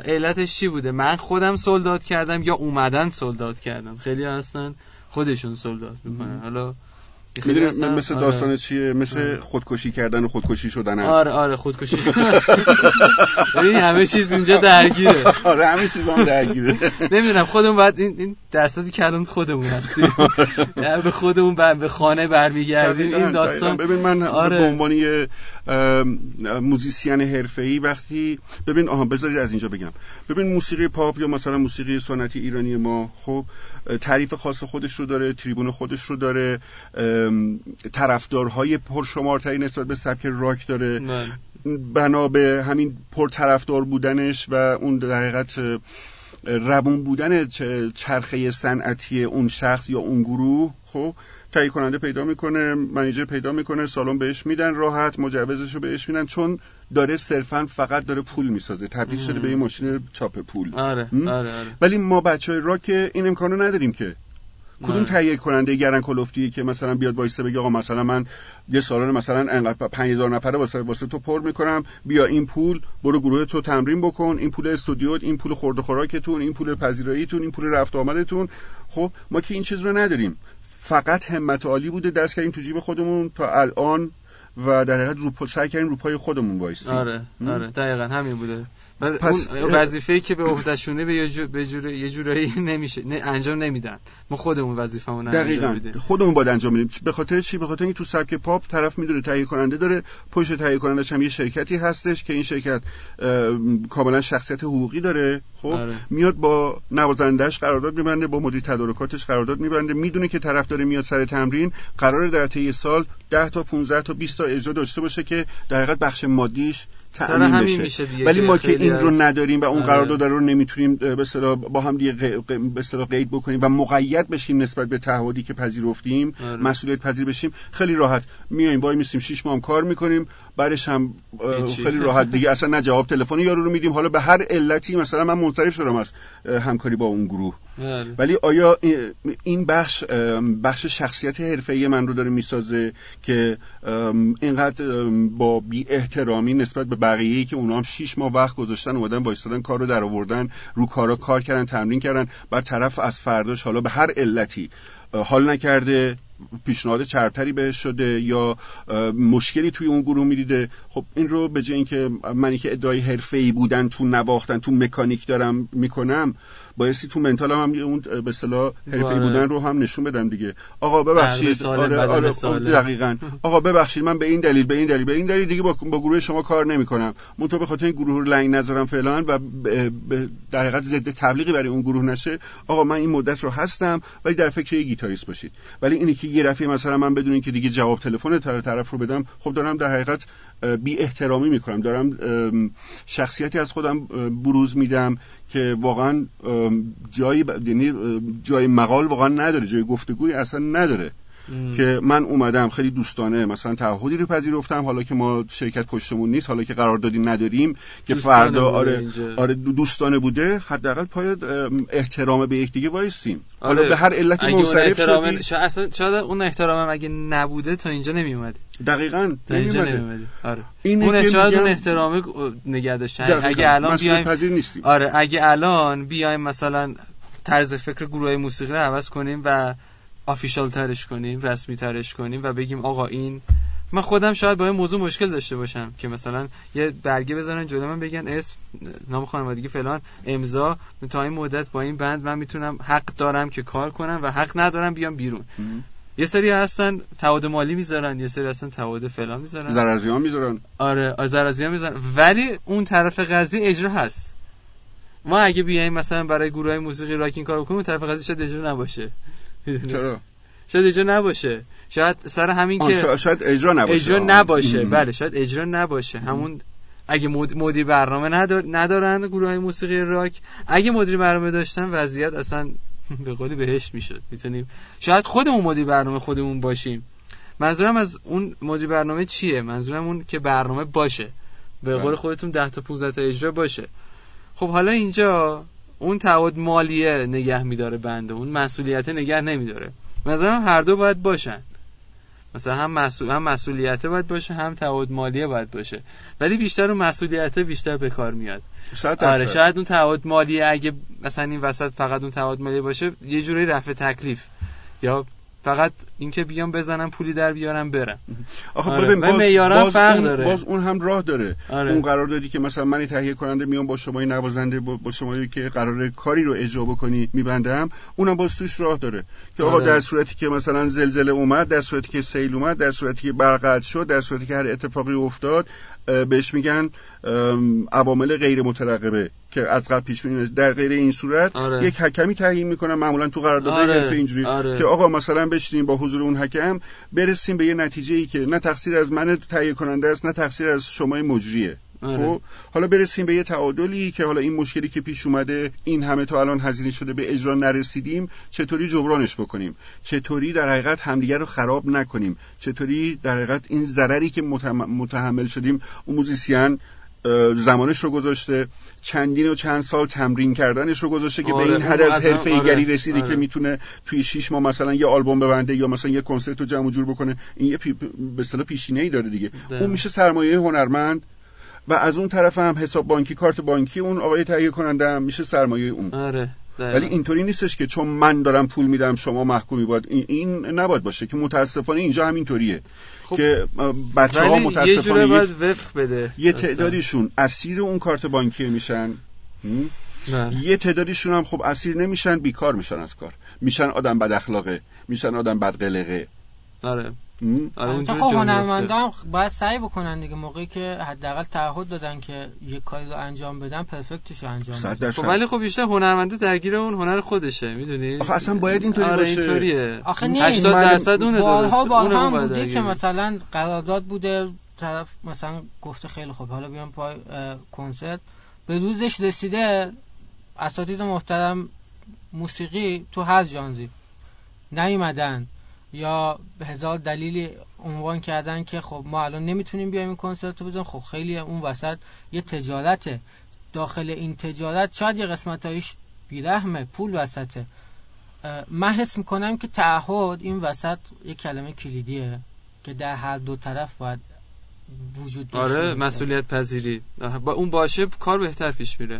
علتش چی بوده؟ من خودم سولدات کردم یا اومدن سولدات کردم؟ خیلی اصلا خودشون سولدات می‌کنن. حالا می‌دونی مثل آره. داستان چیه؟ مثل آره. خودکشی کردن و خودکشی شدن است آره آره خودکشی ببین همه چیز اینجا درگیره. آره همه چیز هم درگیره. نمی‌دونم خودمون بعد این این دستاتی که الان خودمون هستیم. به خودمون به خانه برمیگردیم. این داستان ببین من آره. به عنوان یه موزیسین حرفه‌ای وقتی ببین آها بذارید از اینجا بگم. ببین موسیقی پاپ یا مثلا موسیقی سنتی ایرانی ما خب تعریف خاص خودش رو داره تریبون خودش رو داره طرفدارهای پرشمارتری نسبت به سبک راک داره. بنا به همین پرطرفدار بودنش و اون در حقیقت روون بودن چرخه صنعتی اون شخص یا اون گروه خب تهیه کننده پیدا می‌کنه منیجر پیدا می‌کنه سالن بهش میدن راحت مجوزش رو بهش میدن چون داره صرفا فقط داره پول می‌سازه تبدیل شده به یه ماشین چاپ پول. آره،, آره، آره. ولی ما بچه های راک این امکانو نداریم که کدوم تهیه کننده گرن کلوفتی که مثلا بیاد وایسه بگه آقا مثلا من یه سالن مثلا انقدر 5000 نفره واسه واسه تو پر می‌کنم بیا این پول برو گروه تو تمرین بکن این پول استودیو این پول خورد خوراکتون این پول پذیراییتون این پول رفت آمدتون. خب ما که این چیز رو نداریم. فقط همت عالی بوده دست کردیم تو جیب خودمون تا الان و در حقیقت رو سعی کردیم رو پای خودمون وایسیم. آره آره دقیقا همین بوده. پس اون وظیفه‌ای که به عهدهشونه به یه به جوره یه جورایی نمیشه نه انجام نمیدن. ما خودمون وظیفه‌مون انجام میدیم. خودمون باید انجام میدیم به خاطر چی؟ به خاطر اینکه تو سبک پاپ طرف می‌دونه تهیه کننده داره پشت تهیه کنندش هم یه شرکتی هستش که این شرکت کاملا شخصیت حقوقی داره خب؟ آره. میاد با نوازندش قرارداد میبنده با مدیر تدارکاتش قرارداد میبنده. می‌دونه که طرف داره میاد سر تمرین قرار در طی سال 10 تا 15 تا 20 تا اجرا داشته باشه که در حقیقت بخش مادیش تأمین بشه ولی ما که این رو نداریم و اون آره. قرارداد رو نمی‌تونیم به با هم دیگه به قید بکنیم و مقید بشیم نسبت به تعهدی که پذیرفتیم آره. مسئولیت پذیر بشیم خیلی راحت میایم وای میسیم 6 ماه کار می‌کنیم بعدش هم خیلی راحت. دیگه اصلا نه جواب تلفن یارو رو میدیم. حالا به هر علتی مثلا من منصرف شدم از همکاری با اون گروه. بله. ولی آیا این بخش بخش شخصیت حرفه‌ای من رو داره می‌سازه که اینقدر با بی احترامی نسبت به بقیه‌ای که اونا هم 6 ماه وقت گذاشتن اومدن وایستادن کار رو در آوردن رو کارا کار کردن تمرین کردن بر طرف از فرداش حالا به هر علتی حال نکرده پیشنهاد چرتری بهش شده یا مشکلی توی اون گروه می‌دیده. خب این رو به جای اینکه منی که ادعای حرفه‌ای بودن تو نواختن تو مکانیک دارم می‌کنم بایستی تو منتال هم اون به اصطلاح حرفه‌ای بله. بودن رو هم نشون بدم دیگه. آقا ببخشید. سالم، آره آره. دقیقاً. آقا ببخشید من به این دلیل به این دلیل به این دلیل دیگه با, با گروه شما کار نمی‌کنم. منتها به خاطر این گروه رو لنگ نذارم فعلا و در حقیقت ضد تبلیغی برای اون گروه نشه. آقا من این مدت رو هستم ولی در فکر یه گیتاریست باشید. ولی اینی که یه رفیق مثلا من بدون اینکه دیگه جواب تلفن طر- طرف رو بدم خب دارم در حقیقت بی احترامی می‌کنم. دارم ام، شخصیتی از خودم بروز میدم که واقعا جای یعنی جای مقال واقعا نداره جای گفتگوی اصلا نداره. که من اومدم خیلی دوستانه مثلا تعهدی رو پذیرفتم حالا که ما شرکت پشتمون نیست حالا که قراردادی نداریم که فردا آره اینجا. آره دو- دوستانه بوده حداقل پای ام، احترام به یکدیگه وایسیم حالا آره. به هر علتی منصرف احترام شدی اصلا شاید اون احترامم اگه نبوده تا اینجا نمی اومدی دقیقاً تا اینجا نمی‌اومده. نمی اومدی آره اینه اون شاید اون احترام نگه داشتن دقیقاً. اگه الان بیایم پذیر نیستیم آره اگه الان بیایم مثلا طرز فکر گروه موسیقی رو عوض کنیم و آفیشال ترش کنیم رسمی ترش کنیم و بگیم آقا این من خودم شاید با این موضوع مشکل داشته باشم که مثلا یه برگه بزنن جلو من بگن اسم نام خانوادگی فلان امضا تا این مدت با این بند من می‌تونم حق دارم که کار کنم و حق ندارم بیام بیرون. یه سری هستن تعهد مالی می‌ذارن یه سری هستن تعهد فلان می‌ذارن. زرزیان می‌ذارن. آره آزرازی می‌زنن ولی اون طرف قضیه اجرا هست. ما اگه بیایم مثلا برای گروه های موسیقی راکین کار بکنیم اون طرف قضیه شاید اجرا نباشه. چرا؟ شاید اجرا نباشه. شاید سر همین که شا- شاید اجرا نباشه. اجرا آه. نباشه. ام. بله شاید اجرا نباشه. همون اگه مد- مدیر برنامه ندار... ندارن گروه های موسیقی راک اگه مدیر برنامه داشتن وضعیت اصلا به قولی بهش می‌شد. می‌تونیم شاید خودمون مدیر برنامه خودمون باشیم. منظورم از اون مدیر برنامه چیه؟ منظورم اون که برنامه باشه. به قول بله. خودتون 10 تا 15 تا اجرا باشه. خب حالا اینجا اون تعهد مالیه نگه میداره بنده اون مسئولیت نگه نمیداره. مثلا هر دو باید باشن. مثلا هم مسئول هم مسئولیت باید باشه هم تعهد مالیه باید باشه. ولی بیشتر اون مسئولیت بیشتر به کار میاد. صد آره. شاید اون تعهد مالیه اگه مثلا این وسط فقط اون تعهد مالیه باشه یه جوری رفع تکلیف یا فقط اینکه بیام بزنم پولی در بیارم برم آخه آره. ببین باز, باز, فرق اون داره. باز اون هم راه داره آره. اون قرار دادی که مثلا من تهیه کننده میام با شما نوازنده با, شما که قرار کاری رو اجرا بکنی میبندم اونم باز توش راه داره که آقا آره. در صورتی که مثلا زلزله اومد در صورتی که سیل اومد در صورتی که برق شد در صورتی که هر اتفاقی افتاد بهش میگن ام، عوامل غیر مترقبه که از قبل پیش بینی. در غیر این صورت آره. یک حکمی تعیین می‌کنن معمولا تو قرارداد آره. حرفه اینجوری آره. که آقا مثلا بشینیم با حضور اون حکم برسیم به یه نتیجه ای که نه تقصیر از من تهیه کننده است نه تقصیر از شما مجریه آره. خب حالا برسیم به یه تعادلی که حالا این مشکلی که پیش اومده این همه تا الان هزینه شده به اجرا نرسیدیم چطوری جبرانش بکنیم چطوری در حقیقت همدیگر رو خراب نکنیم چطوری در حقیقت این ضرری که متحمل شدیم اون موزیسین زمانش رو گذاشته چندین و چند سال تمرین کردنش رو گذاشته که آره، به این اون حد از حرفه آره، رسیده آره. که می‌تونه توی شیش ماه مثلا یه آلبوم ببنده یا مثلا یه کنسرت رو جمع و جور بکنه این یه پی... به اصطلاح پیشینه ای داره دیگه ده. اون میشه سرمایه هنرمند و از اون طرف هم حساب بانکی کارت بانکی اون آقای تهیه کننده هم میشه سرمایه اون آره دقیقاً. ولی اینطوری نیستش که چون من دارم پول میدم شما محکومی باید این, این نباید باشه که متاسفانه اینجا همینطوریه خب، که بچه ها ولی یه متاسفانه باید وفق بده یه. تعدادیشون اسیر اون کارت بانکی میشن. یه تعدادیشون هم خب اسیر نمیشن بیکار میشن از کار میشن آدم بد اخلاقه میشن آدم بد قلقه آره؟ آره اونجوری خب هنرمندا. هم باید سعی بکنن دیگه موقعی که حداقل تعهد دادن که یه کاری رو انجام بدن پرفکتش رو انجام بدن. خب ولی خب بیشتر هنرمنده درگیر اون هنر خودشه می‌دونی؟ آخه اصلا باید اینطوری آره باشه. اینطوریه. آخه نیست 80 درصد اونه بارها درسته بارها هم بوده که. مثلا قرارداد بوده طرف مثلا گفته خیلی خوب حالا بیام پای کنسرت. به روزش رسیده اساتید محترم موسیقی تو هر ژانری نیومدن. یا به هزار دلیلی عنوان کردن که خب ما الان نمی‌تونیم بیایم این کنسرت رو بزنیم. خب خیلی اون وسط یه تجارته داخل این تجارت شاید یه قسمتایش بیرحمه پول وسطه. من حس می‌کنم که تعهد این وسط یه کلمه کلیدیه که در هر دو طرف باید وجود داشته آره. مسئولیت پذیری. با اون باشه کار بهتر پیش میره.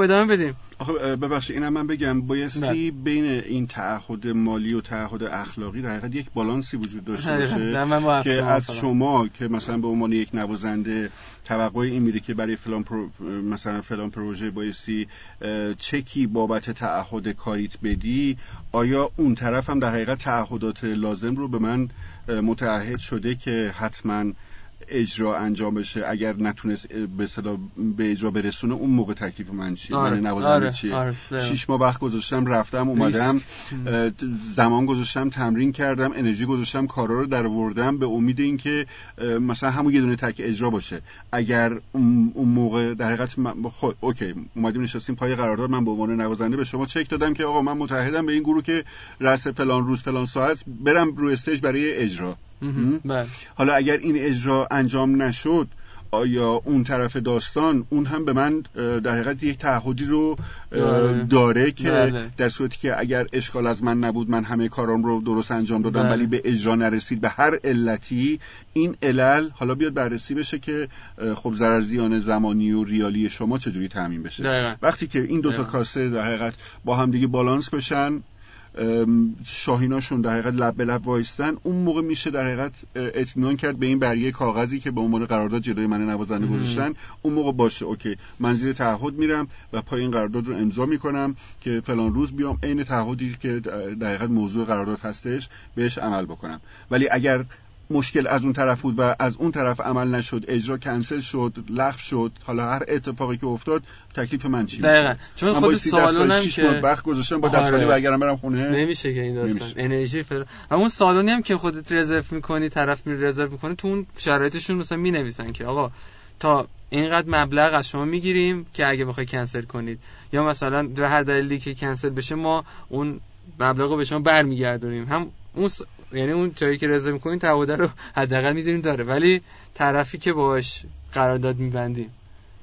ادامه بدیم. آخه ببخشید اینم من بگم بایستی بین این تعهد مالی و تعهد اخلاقی در حقیقت یک بالانسی وجود داشته باشه که از شما که مثلا به عنوان یک نوازنده توقع این میره که برای فلان مثلا فلان پروژه بایستی چکی بابت تعهد کاریت بدی آیا اون طرف هم در حقیقت تعهدات لازم رو به من متعهد شده که حتما اجرا انجام بشه اگر نتونست به صدا به اجرا برسونه اون موقع تکلیف من چیه آره. من آره. چیه آره. شیش ماه وقت گذاشتم رفتم اومدم زمان گذاشتم تمرین کردم انرژی گذاشتم کارا رو در وردم به امید اینکه مثلا همون یه دونه تک اجرا باشه اگر اون موقع در حقیقت خب OK اومدیم نشستیم پای قرارداد من به عنوان نوازنده به شما چک دادم که آقا من متعهدم به این گروه که رأس فلان روز فلان ساعت برم روی stage برای اجرا بله. حالا اگر این اجرا انجام نشد آیا اون طرف داستان اون هم به من در حقیقت یک تعهدی رو داره, که بله. در صورتی که اگر اشکال از من نبود من همه کارام رو درست انجام دادم بله. ولی به اجرا نرسید به هر علتی این علل حالا بیاد بررسی بشه که خب ضرر زیان زمانی و ریالی شما چجوری تعمین بشه وقتی که این دوتا کاسه در حقیقت با هم دیگه بالانس بشن شاهیناشون در حقیقت لب به لب وایستن. اون موقع میشه در حقیقت اطمینان کرد به این برگه کاغذی که به عنوان قرارداد جلوی من نوازنده گذاشتن. اون موقع باشه اوکی. من زیر تعهد میرم و پای این قرارداد رو امضا می‌کنم که فلان روز بیام عین تعهدی که در حقیقت موضوع قرارداد هستش بهش عمل بکنم. ولی اگر مشکل از اون طرف بود و از اون طرف عمل نشد اجرا کنسل شد لغو شد. حالا هر اتفاقی که افتاد تکلیف من چی دقیقا. چون خود سالونم که وقت گذاشتم با آره. برگردم برم خونه. نمیشه که این داستان. انرژی فر همون سالونی هم که خودت رزرو می‌کنی طرف می رزرو می‌کنه تو اون شرایطشون مثلا می نویسن که آقا تا اینقدر مبلغ از شما می‌گیریم که اگه بخوای کنسل کنید. یا مثلا به هر دلیلی که کنسل بشه ما اون مبلغ رو به شما برمیگردونیم. هم اون. یعنی اون جایی که رضا می‌کنین تعهد رو حداقل می‌دونیم داره. ولی طرفی که باش قرارداد میبندیم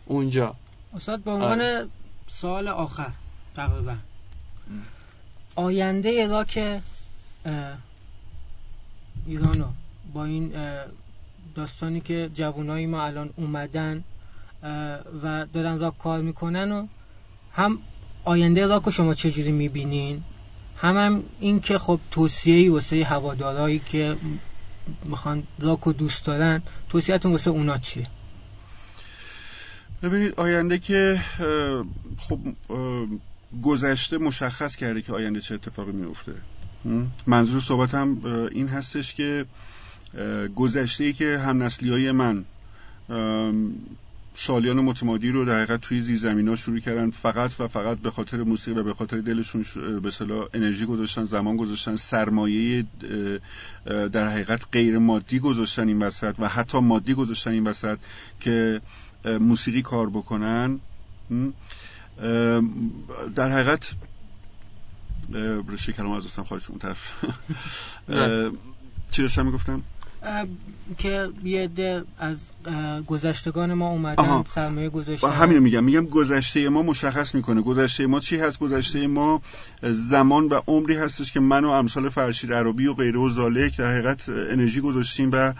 اونجا. استاد به عنوان آره. سوال آخر تقریبا آینده که ایرانو با این داستانی که جوانای ما الان اومدن و دارن را کار می‌کنن و هم آینده را که شما چجوری می‌بینین؟ هم, هم این که خب توصیه‌ای واسه هوادارایی که می‌خوان راکو دوست دارن توصیهتون واسه اونا چیه؟ ببینید آینده که خب گذشته مشخص کرده که آینده چه اتفاقی میفته منظور صحبتم این هستش که گذشته ای که هم نسلی های من سالیان متمادی رو در حقیقت توی زیر ها شروع کردن فقط و فقط به خاطر موسیقی و به خاطر دلشون به صلاح انرژی گذاشتن زمان گذاشتن سرمایه در حقیقت غیر مادی گذاشتن این وسط و حتی مادی گذاشتن این وسط که موسیقی کار بکنن. در حقیقت رشته کلام از دستم خواهش اون طرف. چی داشتم می‌گفتم؟ که یه ده از گذشتگان ما اومدن سرمایه گذاشتن. همین میگم میگم گذشته ما مشخص می‌کنه. گذشته ما چی هست؟ گذشته ما زمان و عمری هستش که من و امثال فرشید عربی و غیره و زالک در حقیقت انرژی گذاشتیم و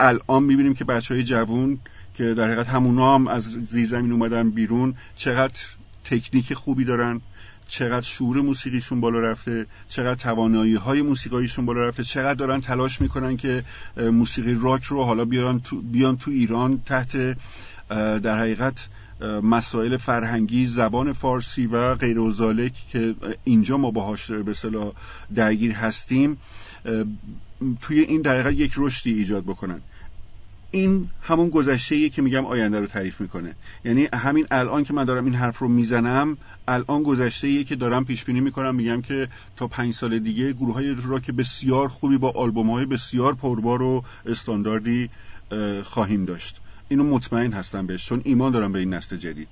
الان می‌بینیم که بچه های جوون که در حقیقت همونا هم از زیر زمین اومدن بیرون چقدر تکنیک خوبی دارن. چقدر شعور موسیقیشون بالا رفته چقدر توانایی های موسیقایشون بالا رفته چقدر دارن تلاش می‌کنن که موسیقی راک رو حالا بیان تو, بیان تو ایران تحت در حقیقت مسائل فرهنگی زبان فارسی و غیر وزالک که اینجا ما باهاش به صلاح درگیر هستیم توی این در یک رشدی ایجاد بکنن. این همون گذشته که میگم آینده رو تعریف می‌کنه. یعنی همین الان که من دارم این حرف رو می‌زنم الان گذشته که دارم پیش بینی می‌کنم میگم که تا پنج سال دیگه گروه های راک بسیار خوبی با آلبوم های بسیار پربار و استانداردی خواهیم داشت. اینو مطمئن هستم بهش چون ایمان دارم به این نسل جدید.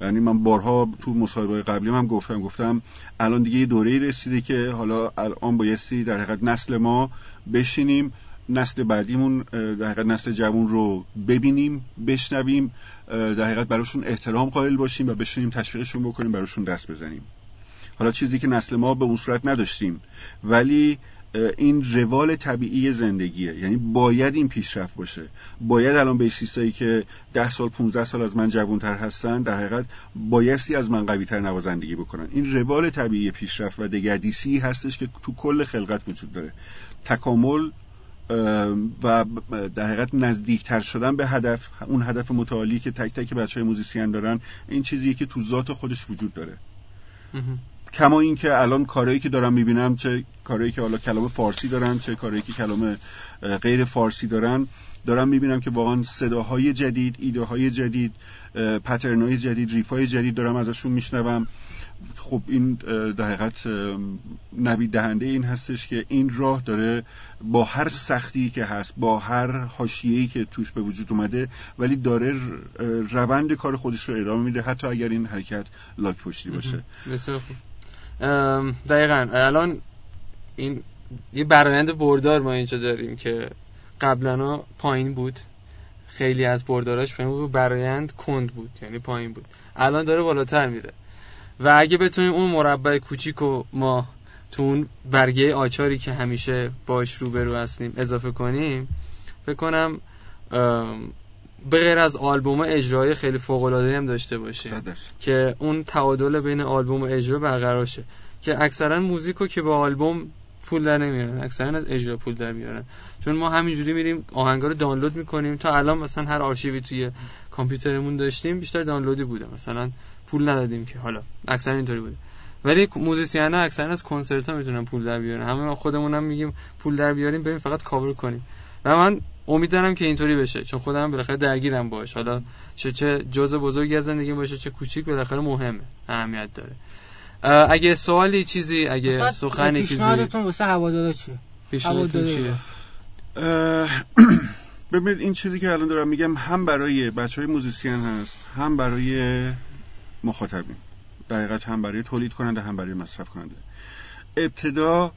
یعنی من بارها تو مصاحبه قبلی هم گفتم گفتم الان دیگه یه دوره رسیده که حالا الان بایستی در حقیقت نسل ما بشینیم نسل بعدیمون در حقیقت نسل جوان رو ببینیم بشنویم در حقیقت براشون احترام قائل باشیم و بشینیم تشویقشون بکنیم براشون دست بزنیم. حالا چیزی که نسل ما به اون صورت نداشتیم ولی این روال طبیعی زندگیه. یعنی باید این پیشرفت باشه. باید الان بیسیستایی که ده سال 15 سال از من جوانتر هستن در حقیقت بایستی از من قوی تر نوازندگی بکنن. این روال طبیعی پیشرفت و دگردیسی هستش که تو کل خلقت وجود داره. تکامل و در حقیقت نزدیکتر شدن به هدف اون هدف متعالی که تک تک بچه های موزیسین دارن این چیزی که تو ذات خودش وجود داره. کما اینکه الان کارهایی که دارم می‌بینم چه کارهایی که حالا کلام فارسی دارن چه کارهایی که کلام غیر فارسی دارن دارم می‌بینم که واقعا صداهای جدید ایده های جدید پترن های جدید ریف های جدید دارم ازشون میشنوم. خب این در حقیقت نوید دهنده این هستش که این راه داره با هر سختی که هست با هر حاشیه‌ای که توش به وجود اومده ولی داره روند کار خودش رو ادامه میده حتی اگر این حرکت لاک پشتی باشه. بسیار خوب. دقیقا الان این یه برایند بردار ما اینجا داریم که قبلا پایین بود. خیلی از برداراش پایین بود برایند کند بود یعنی پایین بود. الان داره بالاتر میره. و اگه بتونیم اون مربع کوچیک و ما تو اون برگه آچاری که همیشه باش روبرو هستیم اضافه کنیم فکر کنم به غیر از آلبوم اجرای خیلی فوق العاده هم داشته باشه که اون تعادل بین آلبوم و اجرا برقرار شه. که اکثرا موزیکو که با آلبوم پول در نمیارن اکثرا از اجرا پول در میارن. چون ما همینجوری میریم آهنگا رو دانلود می‌کنیم. تا الان مثلا هر آرشیوی توی کامپیوترمون داشتیم بیشتر دانلودی بوده. مثلا پول ندادیم که. حالا اکثر اینطوری بوده. ولی musician ها اکثرا از کنسرت ها می‌تونن پول در بیارن. همه ما خودمون هم میگیم پول در بیاریم بریم فقط کاور کنیم. و من امید دارم که اینطوری بشه. چون خودم بالاخره درگیرم باش حالا چه چه جزء بزرگی از زندگی باشه چه کوچیک بالاخره مهمه اهمیت داره. اگه سوالی چیزی اگه سخنی چیزی. پیشنهادتون واسه هوادارا چیه؟ پیشنهادتون چیه؟ ببینید این چیزی که الان دارم میگم هم برای بچه های موزیسین هست هم برای مخاطبین. دقیقت هم برای تولید کننده هم برای مصرف کننده ابتدا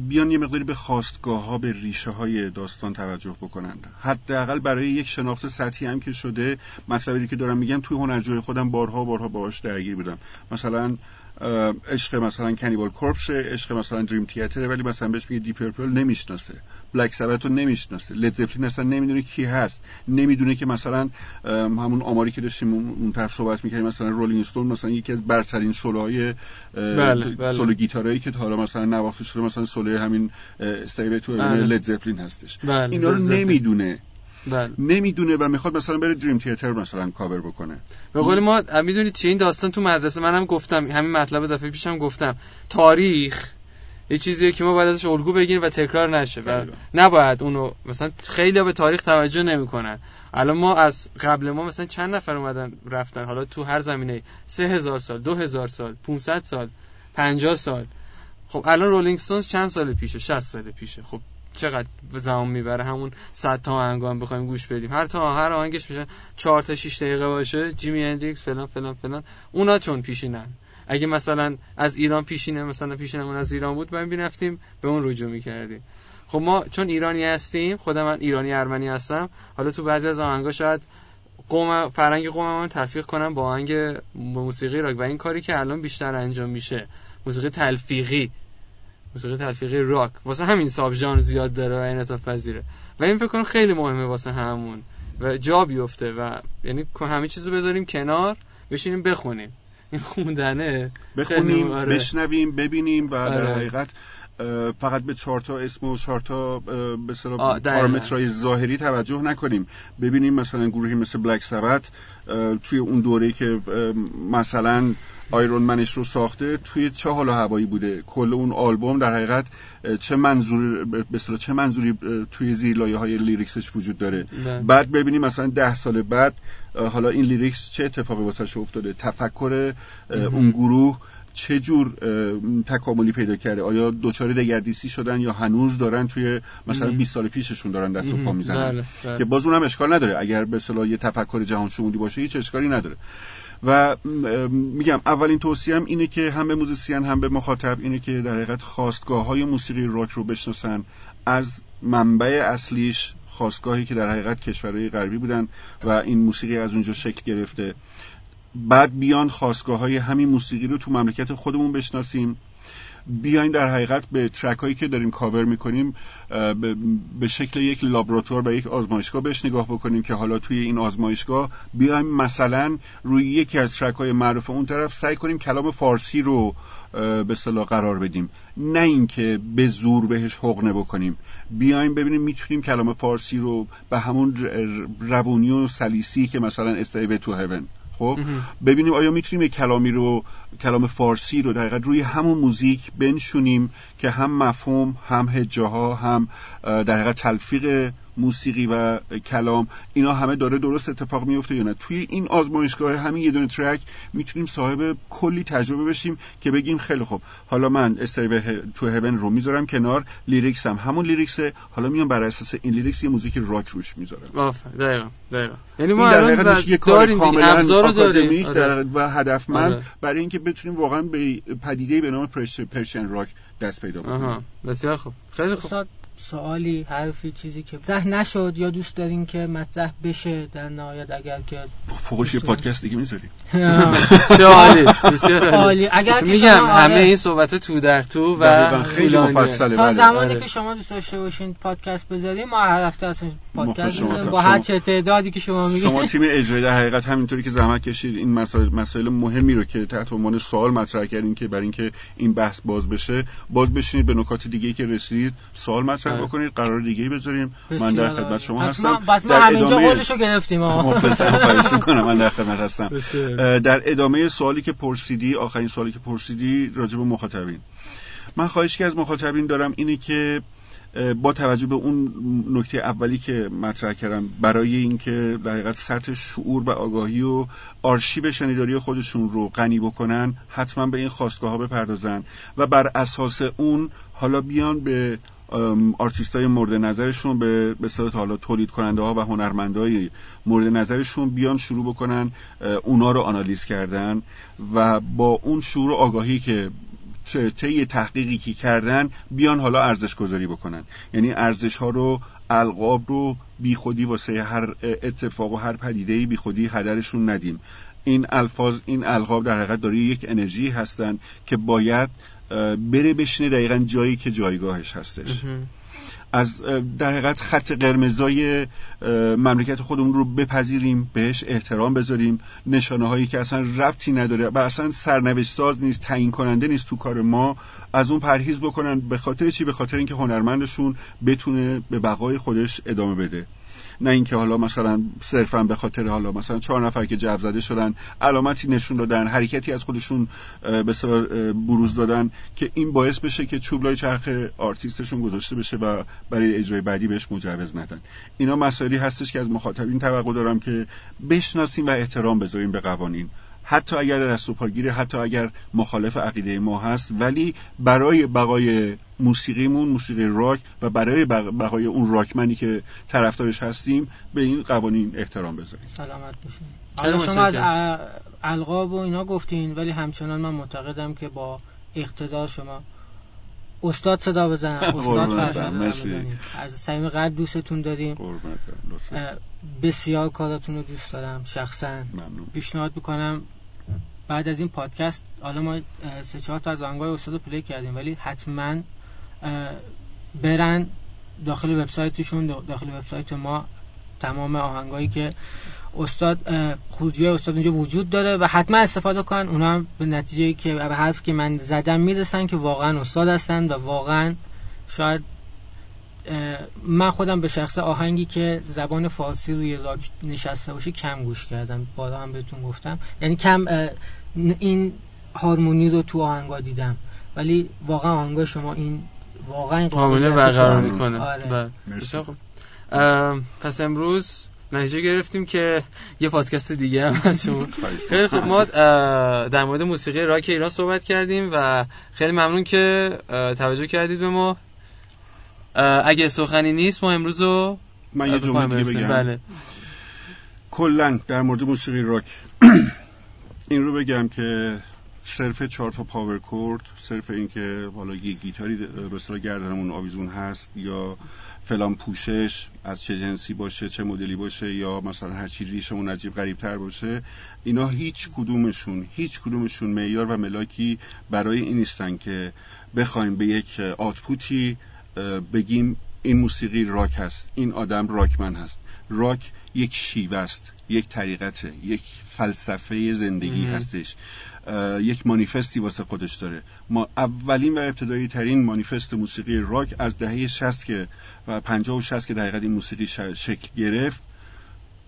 بیان یه مقداری به خواستگاه ها به ریشه های داستان توجه بکنند. حداقل برای یک شناخت سطحی هم که شده مطلبی که دارم میگم توی هنرجوی خودم بارها بارها باهاش درگیر بودم. مثلا عشق مثلا کنیبال کورپس عشق مثلا دریم تیاتر ولی مثلا بهش میگه دی پرپل نمی‌شناسه بلک سبت رو نمی‌شناسه لید زپلین اصلا نمی‌دونه کی هست نمی‌دونه که مثلا همون آماری که داشتیم اون طرف صحبت می‌کردیم مثلا رولینگ استون مثلا یکی از برترین سولوهای بله، بله. سولو گیتارایی که حالا مثلا نواخته شده مثلا سولو همین استیو تو بله. لید زپلین هستش بله. اینا رو نمی‌دونه بله. نمی‌دونه و می‌خواد مثلا بره دریم تیاتر مثلا کاور بکنه. به قول ما می‌دونید چی؟ این داستان تو مدرسه منم گفتم همین مطلب دفعه پیشم گفتم. تاریخ یه چیزیه که ما باید ازش الگو بگیریم و تکرار نشه. و نباید اونو مثلا خیلی به تاریخ توجه نمی‌کنن. الان ما از قبل ما مثلا چند نفر اومدن رفتن؟ حالا تو هر زمینه سه هزار سال دو هزار سال 500 سال 50 سال. خب الان Rolling Stones چند سال پیشه؟ 60 سال پیشه. خب چقدر زمان می‌بره همون 100 تا آهنگ بخوایم گوش بدیم. هر تا هر آهنگش میشه 4 تا 6 دقیقه باشه. جیمی هندریکس فلان فلان فلان. اونا چون پیشینن. اگه مثلا از ایران پیشینه مثلا پیشینمون از ایران بود ما می‌رفتیم به اون رجوع می‌کردیم. خب ما چون ایرانی هستیم خودم من ایرانی ارمنی هستم حالا تو بعضی از آهنگا شاید قوم فرهنگ قوم من تلفیق کنم با آهنگ موسیقی راک و این کاری که الان بیشتر انجام میشه موسیقی تلفیقی. موسیقی تلفیقی راک. واسه همین ساب ژانر زیاد داره و انعطاف پذیره. و این فکر کنم خیلی مهمه واسه همون. و جا بیفته و یعنی همه چیزو بذاریم کنار بشینیم بخونیم. این خوندنه بخونیم آره. بشنویم ببینیم و در آره. حقیقت فقط به چهارتا اسم و چهارتا به پارامترهای ظاهری توجه نکنیم. ببینیم مثلا گروهی مثل بلک سبت توی اون دوره که مثلا Iron Man ش رو ساخته توی چه حال و هوایی بوده؟ کل اون آلبوم در حقیقت چه منظور به چه منظوری توی زیر لایه های lyrics ش وجود داره؟ نه. بعد ببینیم مثلا ده سال بعد حالا این lyrics چه اتفاقی واسش افتاده؟ تفکر اون گروه چه جور تکاملی پیدا کرده؟ آیا دچار دگردیسی شدن یا هنوز دارن توی مثلا 20 سال پیششون دارن دست و پا می‌زنن؟ بله، بله. که باز اونم اشکال نداره. اگر به اصطلاح یه تفکر جهان شمولی باشه هیچ اشکالی نداره. و میگم اولین توصیه‌م اینه که هم به musician هم به مخاطب اینه که در حقیقت خاستگاه های موسیقی راک رو بشناسن. از منبع اصلیش خاستگاهی که در حقیقت کشورهای غربی بودن و این موسیقی از اونجا شکل گرفته. بعد بیان خاستگاه های همین موسیقی رو تو مملکت خودمون بشناسیم. بیاین در حقیقت به track هایی که داریم کاور می‌کنیم به شکل یک لابراتوار و یک آزمایشگاه بهش نگاه بکنیم که حالا توی این آزمایشگاه بیایم مثلا روی یکی از track های معروف اون طرف سعی کنیم کلام فارسی رو به صلاح قرار بدیم. نه اینکه به زور بهش حقنه بکنیم. بیایم ببینیم می‌تونیم کلام فارسی رو به همون روونی و سلیسی که مثلا استیو تو هیون خب ببینیم آیا می‌تونیم یک کلامی رو کلام فارسی رو در روی همون موزیک بنشونیم که هم مفهوم هم هجاها هم در حقیقت تلفیق موسیقی و کلام اینا همه داره درست اتفاق میفته یا نه؟ توی این آزمایشگاه همین یه دونه ترک می‌تونیم صاحب کلی تجربه بشیم که بگیم خیلی خوب. حالا من Stairway to Heaven رو می‌ذارم کنار lyrics هم همون lyrics ه. حالا میام بر اساس این lyrics یه موزیک راک روش می‌ذارم. دقیقا دقیقا. یعنی ما الان یه کار کاملا داریم. آره. و هدفمند آره. برای اینکه بتونیم واقعا به پدیده به نام Persian rock دست پیدا کنیم بسیار خوب. خیلی خوب. سوالی حرفی چیزی که مطرح نشد یا دوست دارین که مطرح بشه در نهایت اگر که فوقش یه پادکست دیگه می‌ذاریم. چه عالی عالی. اگر میگم همه این صحبت تو در تو و خیلی مفصله تا بله. زمانی که شما دوست داشته باشین پادکست بذاریم ما هر هفته اصلا پادکست با هر چه تعدادی که شما میگید. شما تیم اجرایی در حقیقت همینطوری که زحمت کشید این مسائل مسائل مهمی رو که تحت عنوان سوال مطرح کردین که برای اینکه این بحث باز بشه باز بشینید به نکات دیگه که رسید سوال مطرح بله. بکنید قرار دیگه بذاریم. من در خدمت شما هستم. بس ما همینجا قولشو گرفتیم. من در خدمت هستم. در ادامه سوالی که پرسیدی آخرین سوالی که پرسیدی راجع به مخاطبین. من خواهش که از مخاطبین دارم اینه که با توجه به اون نکته اولی که مطرح کردم برای اینکه در حقیقت سطح شعور و آگاهی و آرشیو شنیداری خودشون رو غنی بکنن حتما به این خواستگاه ها بپردازن و بر اساس اون حالا بیان به آرتیست های مورد نظرشون به به حالا تولید کننده ها و هنرمندای مورد نظرشون بیان شروع بکنن اونا رو آنالیز کردن و با اون شعور و آگاهی که طی تحقیقی که کردن بیان حالا ارزش گذاری بکنن. یعنی ارزش ها رو القاب رو بیخودی واسه هر اتفاق و هر پدیده بیخودی هدرشون ندیم. این الفاظ این القاب در حقیقت داره یک انرژی هستن که باید بره بشینه دقیقا جایی که جایگاهش هستش. از در حقیقت خط قرمزای مملکت خودمون رو بپذیریم بهش احترام بذاریم. نشانه هایی که اصلا ربطی نداره و اصلا سرنوشت ساز نیست تعیین کننده نیست تو کار ما از اون پرهیز بکنن به خاطر چی؟ به خاطر اینکه هنرمندشون بتونه به بقای خودش ادامه بده. نه اینکه حالا مثلا صرفا به خاطر حالا مثلا چهار نفر که جو زده شدن علامتی نشون دادن حرکتی از خودشون به بروز دادن که این باعث بشه که چوبلای چرخ آرتیستشون گذاشته بشه و برای اجرای بعدی بهش مجوز ندن. اینا مسائلی هستش که از مخاطبین توقع دارم که بشناسیم و احترام بذاریم به قوانین. حتی اگر دست و پاگیره حتی اگر مخالف عقیده ما هست ولی برای بقای موسیقیمون موسیقی راک و برای بقای اون راکمنی که طرفدارش هستیم به این قوانین احترام بذاریم. سلامت باشین. حالا شما از القاب و اینا گفتین ولی همچنان من معتقدم که با اقتدار شما استاد صدا بزن. استاد از صمیم قلب دوستتون داریم. بسیار کاراتون رو دوست دارم شخصا. پیشنهاد می‌کنم بعد از این پادکست حالا ما سه چهار تا از آهنگای استاد پلی کردیم ولی حتما برن داخل وبسایتشون داخل وبسایت ما تمام آهنگایی که استاد خروجی استاد اونجا وجود داره و حتما استفاده کن. اونا به نتیجه که به حرف که من زدم می‌رسن که واقعا استاد هستن و واقعا شاید من خودم به شخص آهنگی که زبان فارسی روی راک نشسته باشه کم گوش کردم. بالا هم بهتون گفتم. یعنی کم این هارمونی رو تو آهنگا دیدم. ولی واقعا آهنگا شما این واقعا کامله برقرار می‌کنه. آره. بله. پس امروز نتیجه گرفتیم که یه پادکست دیگه هم از شما. خیلی خوب. ما در مورد موسیقی راک ایران صحبت کردیم و خیلی ممنون که توجه کردید به ما. اگه سخنی نیست ما امروز رو من یه جمله بگم. بله. کلا در مورد موسیقی راک. این رو بگم که صرف چهار تا پاور کورد صرف اینکه حالا یه گیتاری به اصطلاح گردنمون آویزون هست یا فلان پوشش از چه جنسی باشه چه مدلی باشه یا مثلا هر چی ریشمون عجیب غریب تر باشه اینا هیچ کدومشون هیچ کدومشون معیار و ملاکی برای این نیستن که بخوایم به یک آتپوتی بگیم این موسیقی راک هست این آدم راکمن هست. راک یک شیوه است یک طریقته یک فلسفه زندگی هستش. یک مانیفستی واسه خودش داره. ما اولین و ابتدایی ترین مانیفست موسیقی راک از دهه 60 که و 50 و 60 که دقیقا این موسیقی شکل گرفت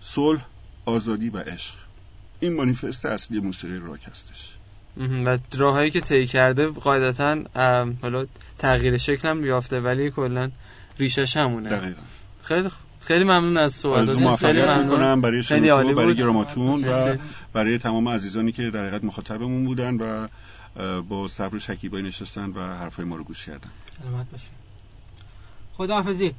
صلح آزادی و عشق. این مانیفست اصلی موسیقی راک هستش. و راههایی که طی کرده قاعدتا حالا تغییر شکل هم بیافته ولی کلا ریشش همونه. دقیقا. خیلی خیلی ممنون از سوالات خیلی ممنون. برای شما برای گراماتون و برای تمام عزیزانی که در حقیقت مخاطبمون بودن و با صبر و شکیبایی نشستن و حرفای ما رو گوش کردن. سلامت باشید خداحافظی.